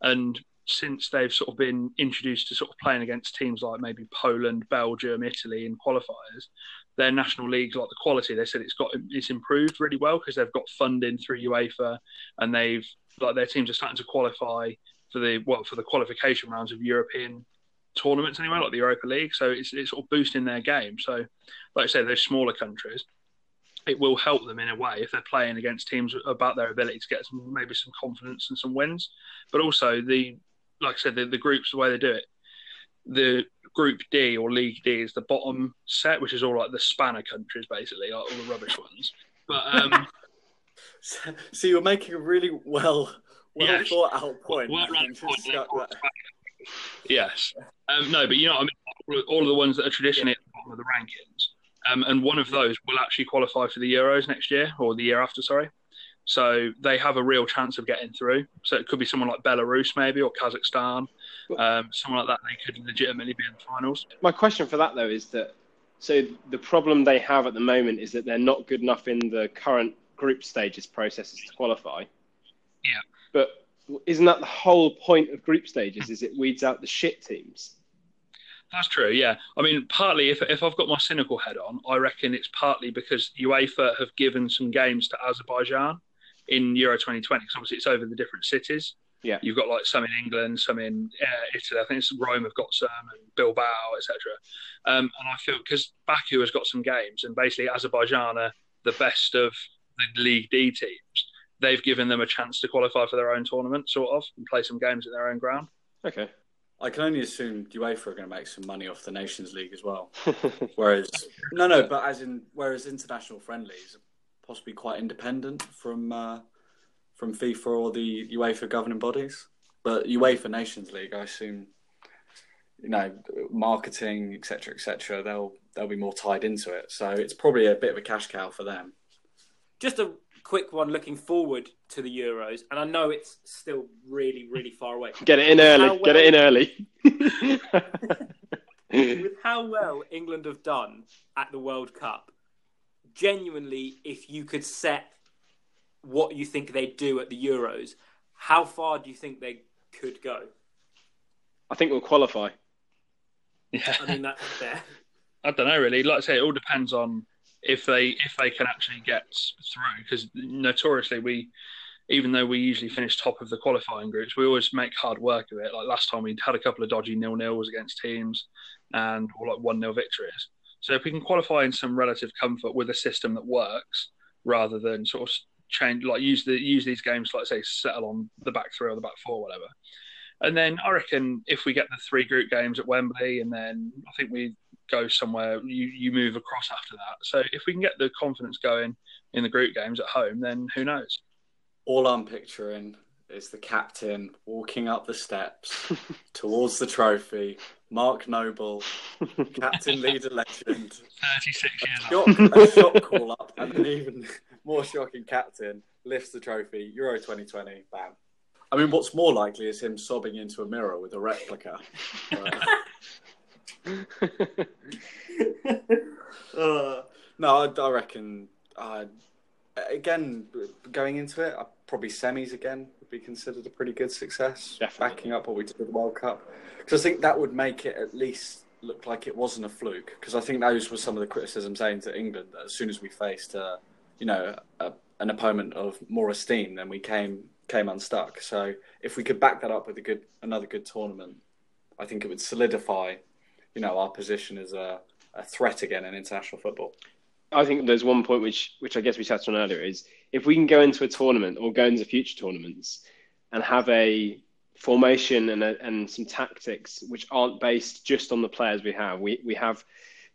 and since they've sort of been introduced to sort of playing against teams like maybe Poland, Belgium, Italy in qualifiers, their national leagues like the quality they said it's got it's improved really well because they've got funding through UEFA and they've like their teams are starting to qualify for the what well, for the qualification rounds of European tournaments anyway, like the Europa League. So it's it's sort of boosting their game. So, like I say, those smaller countries, it will help them in a way if they're playing against teams about their ability to get some maybe some confidence and some wins. But also the like I said, the, the groups the way they do it, the Group D or League D is the bottom set, which is all like the spanner countries, basically, like all the rubbish ones. But um, so, so, you're making a really well, well yes. thought out point. Well, point yes, um, no, but you know what I mean. All of the ones that are traditionally yeah. at the bottom of the rankings, um, and one of those will actually qualify for the Euros next year or the year after. Sorry. So they have a real chance of getting through. So it could be someone like Belarus, maybe, or Kazakhstan, um, someone like that. They could legitimately be in the finals. My question for that, though, is that so the problem they have at the moment is that they're not good enough in the current group stages processes to qualify. Yeah. But isn't that the whole point of group stages? Is it weeds out the shit teams? That's true, yeah. I mean, partly if if I've got my cynical head on, I reckon it's partly because UEFA have given some games to Azerbaijan in Euro 2020 because obviously it's over the different cities. Yeah, you've got like some in England, some in uh, Italy. I think it's Rome have got some, and Bilbao, etc. Um, and I feel because Baku has got some games, and basically Azerbaijan are the best of the League D teams. They've given them a chance to qualify for their own tournament, sort of, and play some games at their own ground. Okay. I can only assume UEFA are going to make some money off the Nations League as well. whereas, no, no, but as in, whereas international friendlies possibly quite independent from uh, from FIFA or the UEFA governing bodies. But UEFA Nations League, I assume, you know, marketing, etc., etc. They'll they'll be more tied into it, so it's probably a bit of a cash cow for them. Just a quick one looking forward to the Euros, and I know it's still really, really far away. Get it in early. Well, Get it in early. with how well England have done at the World Cup, genuinely, if you could set what you think they'd do at the Euros, how far do you think they could go? I think we'll qualify. Yeah, I mean that's fair. I don't know really. Like I say, it all depends on if they if they can actually get through. Because notoriously, we even though we usually finish top of the qualifying groups, we always make hard work of it. Like last time, we had a couple of dodgy nil nils against teams and or like one nil victories. So if we can qualify in some relative comfort with a system that works, rather than sort of change, like use the use these games, like say, settle on the back three or the back four, whatever. And then I reckon if we get the three group games at Wembley, and then I think we go somewhere, you you move across after that. So if we can get the confidence going in the group games at home, then who knows? All I'm picturing is the captain walking up the steps towards the trophy. Mark Noble, captain, leader, legend. 36 years shock, a shock call up, and an even more shocking captain lifts the trophy. Euro 2020, bam. I mean, what's more likely is him sobbing into a mirror with a replica. uh, no, I, I reckon. Uh, again, going into it, probably semis again would be considered a pretty good success. Definitely. Backing up what we did with the World Cup, because I think that would make it at least look like it wasn't a fluke. Because I think those were some of the criticisms saying to England that as soon as we faced, uh, you know, a, an opponent of more esteem, then we came came unstuck. So if we could back that up with a good another good tournament, I think it would solidify, you know, our position as a, a threat again in international football. I think there's one point which which I guess we touched on earlier is if we can go into a tournament or go into future tournaments and have a formation and a, and some tactics which aren't based just on the players we have. We we have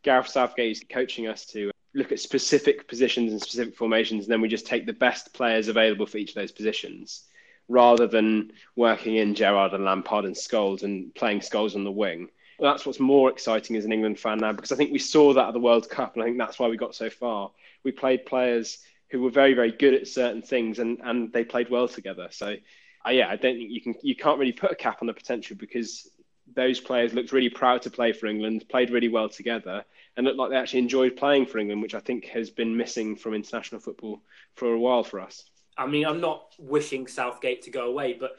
Gareth Southgate coaching us to look at specific positions and specific formations, and then we just take the best players available for each of those positions, rather than working in Gerrard and Lampard and Scholes and playing Scholes on the wing that's what's more exciting as an England fan now because I think we saw that at the World Cup and I think that's why we got so far. We played players who were very very good at certain things and and they played well together. So uh, yeah, I don't think you can you can't really put a cap on the potential because those players looked really proud to play for England, played really well together, and looked like they actually enjoyed playing for England, which I think has been missing from international football for a while for us. I mean, I'm not wishing Southgate to go away, but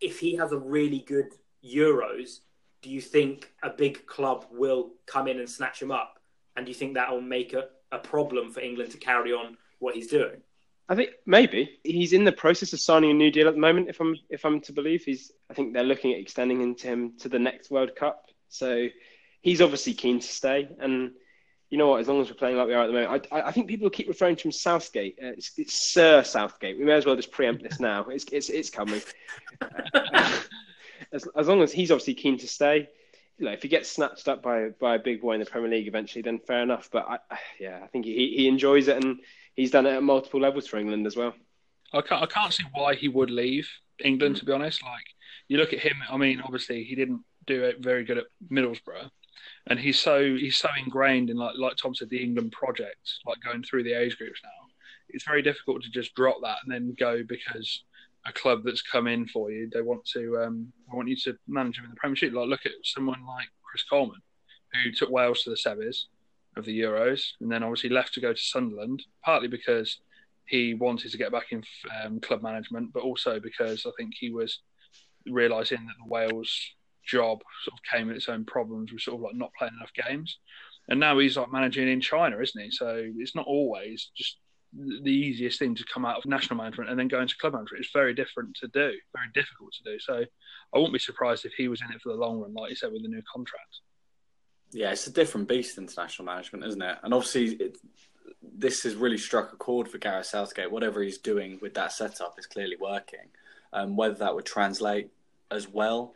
if he has a really good Euros, do you think a big club will come in and snatch him up? And do you think that will make a, a problem for England to carry on what he's doing? I think maybe he's in the process of signing a new deal at the moment. If I'm if I'm to believe, he's I think they're looking at extending him to the next World Cup. So he's obviously keen to stay. And you know what? As long as we're playing like we are at the moment, I, I think people keep referring to him Southgate. Uh, it's, it's, Sir Southgate. We may as well just preempt this now. It's it's, it's coming. as, as long as he's obviously keen to stay. You know, if he gets snatched up by by a big boy in the Premier League eventually, then fair enough. But I, yeah, I think he, he enjoys it and he's done it at multiple levels for England as well. I can't, I can't see why he would leave England, mm. to be honest. Like, you look at him, I mean, obviously, he didn't do it very good at Middlesbrough. And he's so he's so ingrained in like like Tom said the England project, like going through the age groups now. It's very difficult to just drop that and then go because a club that's come in for you they want to um, want you to manage them in the Premiership. Like look at someone like Chris Coleman, who took Wales to the semis, of the Euros, and then obviously left to go to Sunderland, partly because he wanted to get back in um, club management, but also because I think he was realizing that the Wales job sort of came with its own problems with sort of like not playing enough games. And now he's like managing in China, isn't he? So it's not always just the easiest thing to come out of national management and then go into club management. It's very different to do, very difficult to do. So I wouldn't be surprised if he was in it for the long run, like you said, with the new contract. Yeah, it's a different beast, international management, isn't it? And obviously, it, this has really struck a chord for Gareth Southgate. Whatever he's doing with that setup is clearly working. Um, whether that would translate as well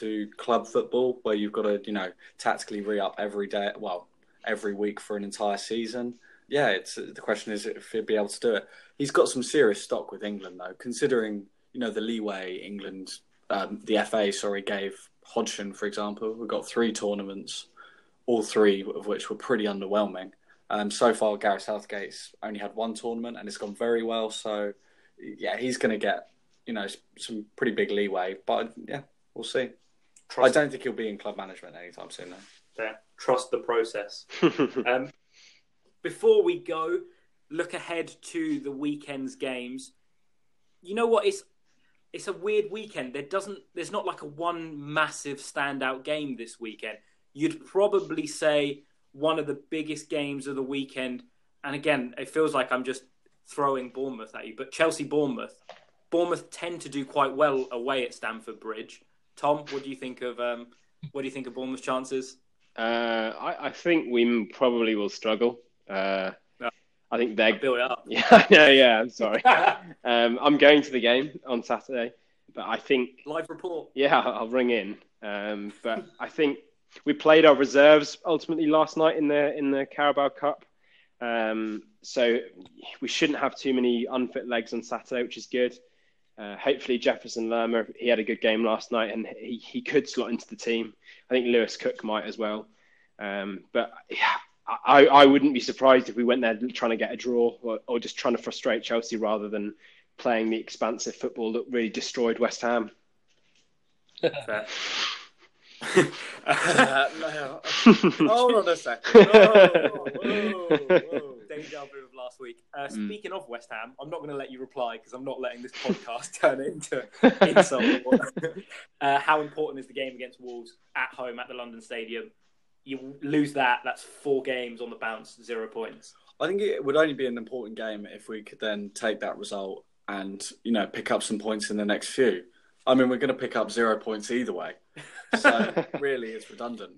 to club football, where you've got to, you know, tactically re up every day, well, every week for an entire season. Yeah, it's the question is if he'd be able to do it. He's got some serious stock with England, though, considering you know the leeway England, um, the FA, sorry, gave Hodgson, for example. We've got three tournaments all three of which were pretty underwhelming. Um, so far, Gareth Southgate's only had one tournament and it's gone very well. So, yeah, he's going to get you know some pretty big leeway. But yeah, we'll see. Trust I don't think he'll be in club management anytime soon. Though. Yeah, trust the process. um, before we go, look ahead to the weekend's games. You know what? It's it's a weird weekend. There doesn't there's not like a one massive standout game this weekend you'd probably say one of the biggest games of the weekend. And again, it feels like I'm just throwing Bournemouth at you, but Chelsea Bournemouth. Bournemouth tend to do quite well away at Stamford Bridge. Tom, what do you think of um, what do you think of Bournemouth's chances? Uh, I, I, think we probably will struggle. Uh, I think they're build it up. Yeah, yeah, yeah. I'm sorry. um, I'm going to the game on Saturday, but I think live report. Yeah, I'll ring in. Um, but I think we played our reserves ultimately last night in the in the Carabao Cup. Um, so we shouldn't have too many unfit legs on Saturday, which is good. Uh, hopefully Jefferson Lerma, he had a good game last night and he, he could slot into the team. I think Lewis Cook might as well. Um, but yeah, I, I wouldn't be surprised if we went there trying to get a draw or, or just trying to frustrate Chelsea rather than playing the expansive football that really destroyed West Ham. uh, no. Hold on a second. Oh, Deja vu of last week. Uh, mm. speaking of West Ham, I'm not going to let you reply because I'm not letting this podcast turn into insult. uh, how important is the game against Wolves at home at the London Stadium? You lose that, that's four games on the bounce, zero points. I think it would only be an important game if we could then take that result and you know pick up some points in the next few. I mean, we're going to pick up zero points either way. So really, it's redundant.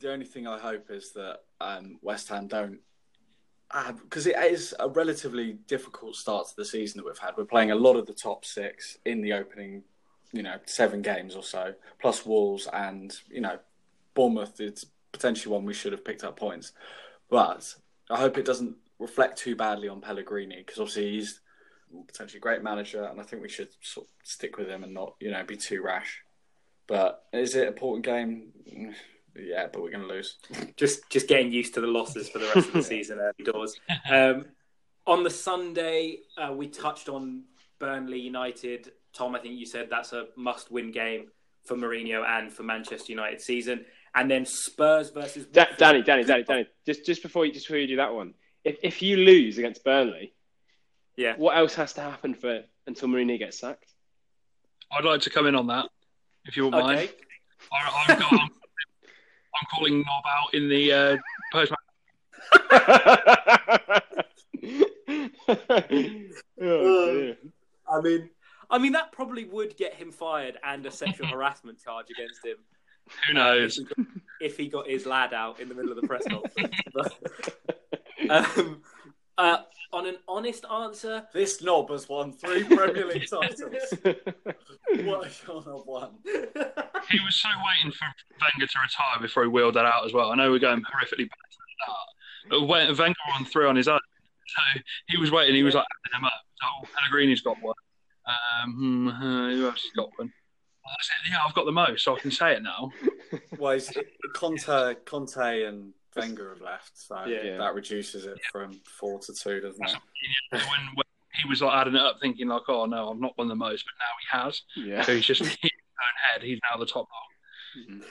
The only thing I hope is that um, West Ham don't, because uh, it is a relatively difficult start to the season that we've had. We're playing a lot of the top six in the opening, you know, seven games or so, plus Wolves and you know, Bournemouth. It's potentially one we should have picked up points, but I hope it doesn't reflect too badly on Pellegrini because obviously he's potentially a great manager, and I think we should sort of stick with him and not, you know, be too rash. But is it an important game? Yeah, but we're going to lose. just just getting used to the losses for the rest of the season early doors. Um, on the Sunday, uh, we touched on Burnley United. Tom, I think you said that's a must-win game. for Mourinho and for Manchester United season. And then Spurs versus Da- Danny, Danny, Danny, Danny. Just just before you just before you do that one, if if you lose against Burnley, Yeah. what else has to happen for until Mourinho gets sacked? I'd like to come in on that, if you wouldn't mind. Okay. I, I've got, I'm, I'm calling Knob out in the uh, post oh, dear. I mean, I mean that probably would get him fired and a sexual harassment charge against him Who knows? if he, got, if he got his lad out in the middle of the press conference. Um, uh, on an honest answer, This knob has won three Premier League titles. What has your knob won? He was so waiting for Wenger to retire before he wheeled that out as well. I know we're going horrifically back to that, but when- Wenger won three on his own, so he was waiting. He was like adding them up. Oh, Pellegrini's got one. Um, hmm, uh, who else has got one? I said, yeah, I've got the most, so I can say it now. Well, it's, Conte, Conte and Wenger have left, so Yeah. that reduces it from four to two, doesn't it? when, when he was like adding it up, thinking like, "Oh no, I've not won the most," but now he has. yeah. So he's just in his own head. He's now the top dog.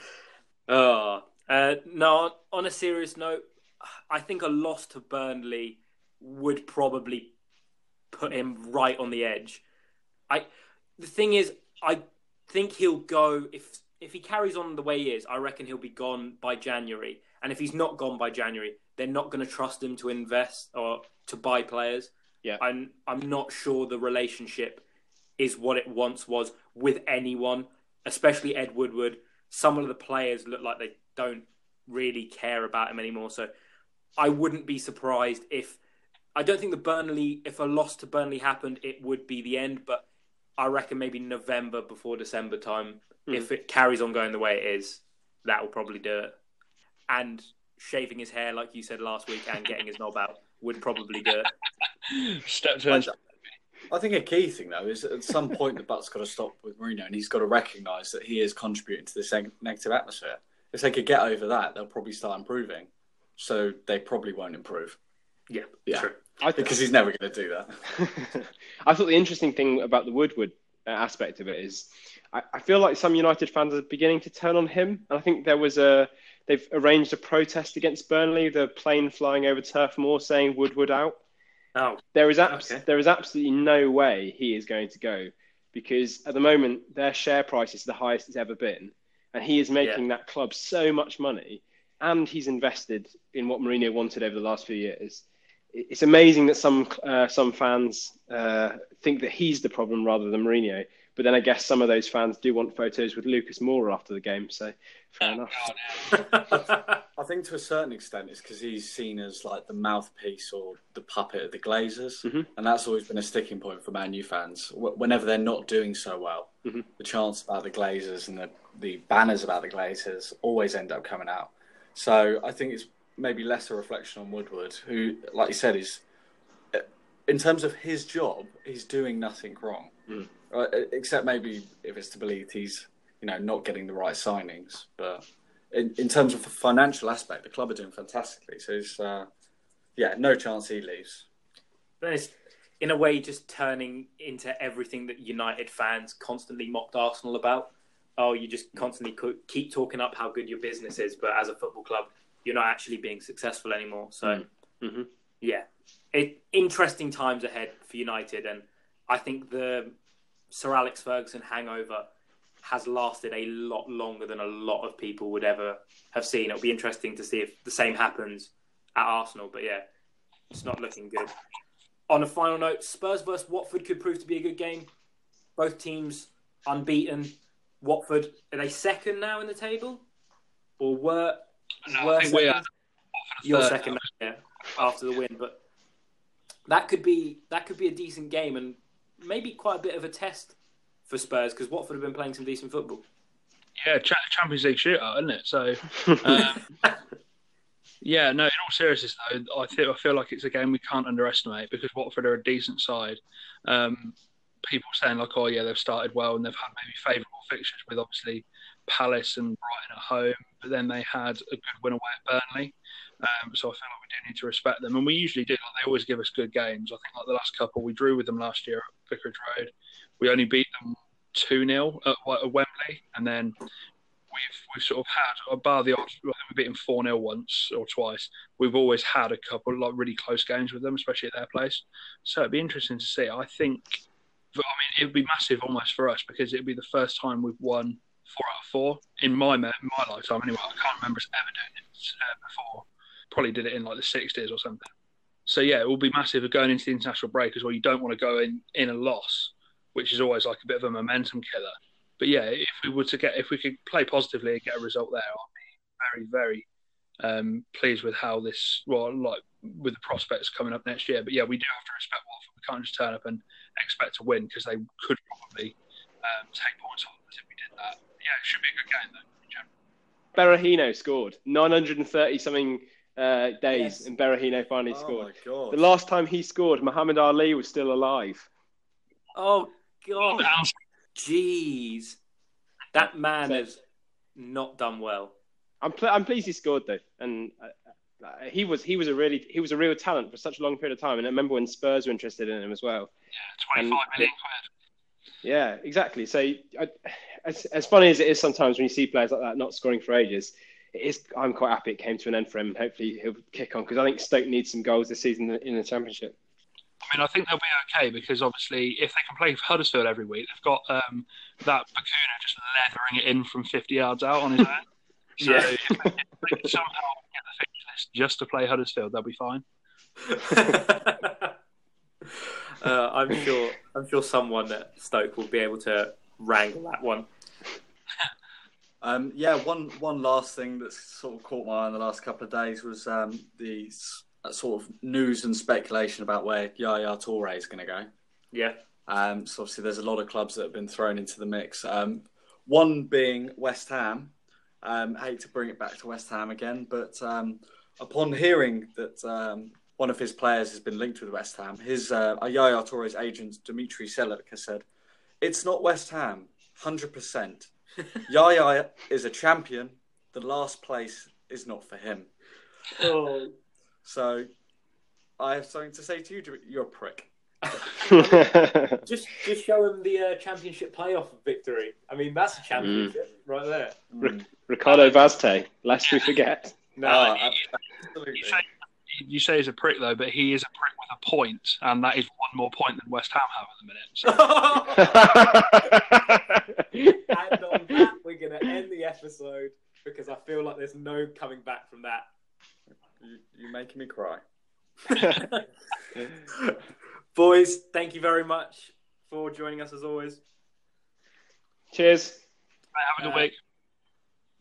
Oh, uh, no. On a serious note, I think a loss to Burnley would probably put him right on the edge. I. The thing is, I think he'll go if if he carries on the way he is. I reckon he'll be gone by January. And if he's not gone by January, they're not going to trust him to invest or to buy players. Yeah. I'm I'm not sure the relationship is what it once was with anyone, especially Ed Woodward. Some of the players look like they don't really care about him anymore. So I wouldn't be surprised if I don't think the Burnley if a loss to Burnley happened, it would be the end. But I reckon maybe November before December time, hmm. if it carries on going the way it is, that will probably do it. And shaving his hair, like you said last week, and getting his knob out would probably do it. Step turns. I think a key thing though is at some point the butt's got to stop with Mourinho, and he's got to recognise that he is contributing to this negative atmosphere. If they could get over that, they'll probably start improving. So they probably won't improve Yeah, Yeah. true. I th- because he's never going to do that. I thought the interesting thing about the Woodward uh, aspect of it is, I, I feel like some United fans are beginning to turn on him. And I think there was a they've arranged a protest against Burnley, the plane flying over Turf Moor saying Woodward out. Oh, There is abs- Okay. there is absolutely no way he is going to go because at the moment their share price is the highest it's ever been, and he is making that club so much money, and he's invested in what Mourinho wanted over the last few years. It- It's amazing that some uh, some fans uh, think that he's the problem rather than Mourinho. But then I guess some of those fans do want photos with Lucas Moura after the game. So fair enough. I think to a certain extent it's because he's seen as like the mouthpiece or the puppet of the Glazers, Mhm. and that's always been a sticking point for Man U fans. Whenever they're not doing so well, Mhm. the chants about the Glazers and the, the banners about the Glazers always end up coming out. So I think it's maybe less a reflection on Woodward, who, like you said, is in terms of his job, he's doing nothing wrong, Mm. Uh, except maybe if it's to believe he's you know not getting the right signings, but in, in terms of the financial aspect, the club are doing fantastically. So it's, uh, yeah, no chance he leaves. Then it's in a way just turning into everything that United fans constantly mocked Arsenal about. Oh, you just constantly keep talking up how good your business is, but as a football club, you're not actually being successful anymore. So, Mhm. yeah, it interesting times ahead for United, and I think the Sir Alex Ferguson hangover has lasted a lot longer than a lot of people would ever have seen. It'll be interesting to see if the same happens at Arsenal, but yeah, it's not looking good. On a final note, Spurs versus Watford could prove to be a good game. Both teams unbeaten. Watford are they second now in the table, or were No, were I think we second? are. You're third second, yeah, after the win. But that could be that could be a decent game and maybe quite a bit of a test for Spurs because Watford have been playing some decent football. Yeah, cha- Champions League shootout, isn't it? So, um, yeah, no. In all seriousness, though, I feel I feel like it's a game we can't underestimate because Watford are a decent side. Um, people saying like, oh yeah, they've started well and they've had maybe favourable fixtures with obviously Palace and Brighton at home, but then they had a good win away at Burnley. Um, so I feel like we do need to respect them, and we usually do. Like they always give us good games. I think like the last couple, we drew with them last year at Vicarage Road. We only beat them two 0 at, at Wembley, and then we've we've sort of had, bar the odds, we've beaten four 0 once or twice. We've always had a couple like really close games with them, especially at their place. So it'd be interesting to see. I think, I mean, it'd be massive almost for us because it'd be the first time we've won four out of four in my my lifetime. Anyway, I can't remember us ever doing it uh, before. Probably did it in like the sixties or something. So yeah, it will be massive going into the international break as well. You don't want to go in in a loss, which is always like a bit of a momentum killer. But yeah, if we were to get if we could play positively and get a result there, I'd be very very um, pleased with how this well like with the prospects coming up next year. But yeah, we do have to respect Watford. We can't just turn up and expect to win because they could probably um, take points off us if we did that. Yeah, it should be a good game though. Berahino scored 930 something uh, days, yes. and Berahino finally oh scored. The last time he scored, Muhammad Ali was still alive. Oh God! Jeez, that man so, has not done well. I'm pl- I'm pleased he scored though, and uh, uh, he was he was a really he was a real talent for such a long period of time. And I remember when Spurs were interested in him as well. Yeah, 25 and, million quid. Yeah, exactly. So, I, as, as funny as it is sometimes when you see players like that not scoring for ages, it is. I'm quite happy it came to an end for him. Hopefully, he'll kick on because I think Stoke needs some goals this season in the Championship. I mean, I think they'll be okay because obviously, if they can play Huddersfield every week, they've got um, that Bacuna just leathering it in from 50 yards out on his own. So yeah. if, they, if they somehow get the fixture list just to play Huddersfield, they'll be fine. uh, I'm sure. I'm sure someone at Stoke will be able to wrangle that one. Um, yeah, one one last thing that's sort of caught my eye in the last couple of days was um, the sort of news and speculation about where Yaya Toure is going to go. Yeah. Um, so obviously, there's a lot of clubs that have been thrown into the mix. Um, one being West Ham. Um, I hate to bring it back to West Ham again, but um, upon hearing that um, one of his players has been linked with West Ham, his uh, Yaya Toure's agent Dimitri Seluk has said, "It's not West Ham, hundred percent. Yaya is a champion. The last place is not for him." Oh. So, I have something to say to you. You're a prick. just just show him the uh, championship playoff victory. I mean, that's a championship mm. right there. Mm. Ricardo Vaz Tê, lest we forget. No, uh, absolutely. You say, he's a prick though, but he is a prick with a point, and that is one more point than West Ham have at the minute. So. and on that, we're going to end the episode because I feel like there's no coming back from that. You, you're making me cry. Boys, thank you very much for joining us as always. Cheers. have a good uh, week.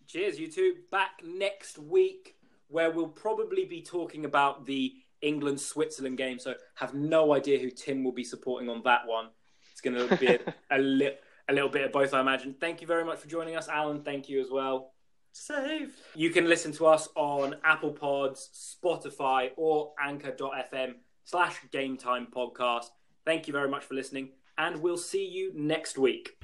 Cheers, you two. Back next week where we'll probably be talking about the England Switzerland game. So have no idea who Tim will be supporting on that one. It's going to be a, a, li- a little bit of both, I imagine. Thank you very much for joining us, Alan. Thank you as well. Save. You can listen to us on Apple Pods, Spotify, or Anchor.fm slash Game Time Podcast. Thank you very much for listening, and we'll see you next week.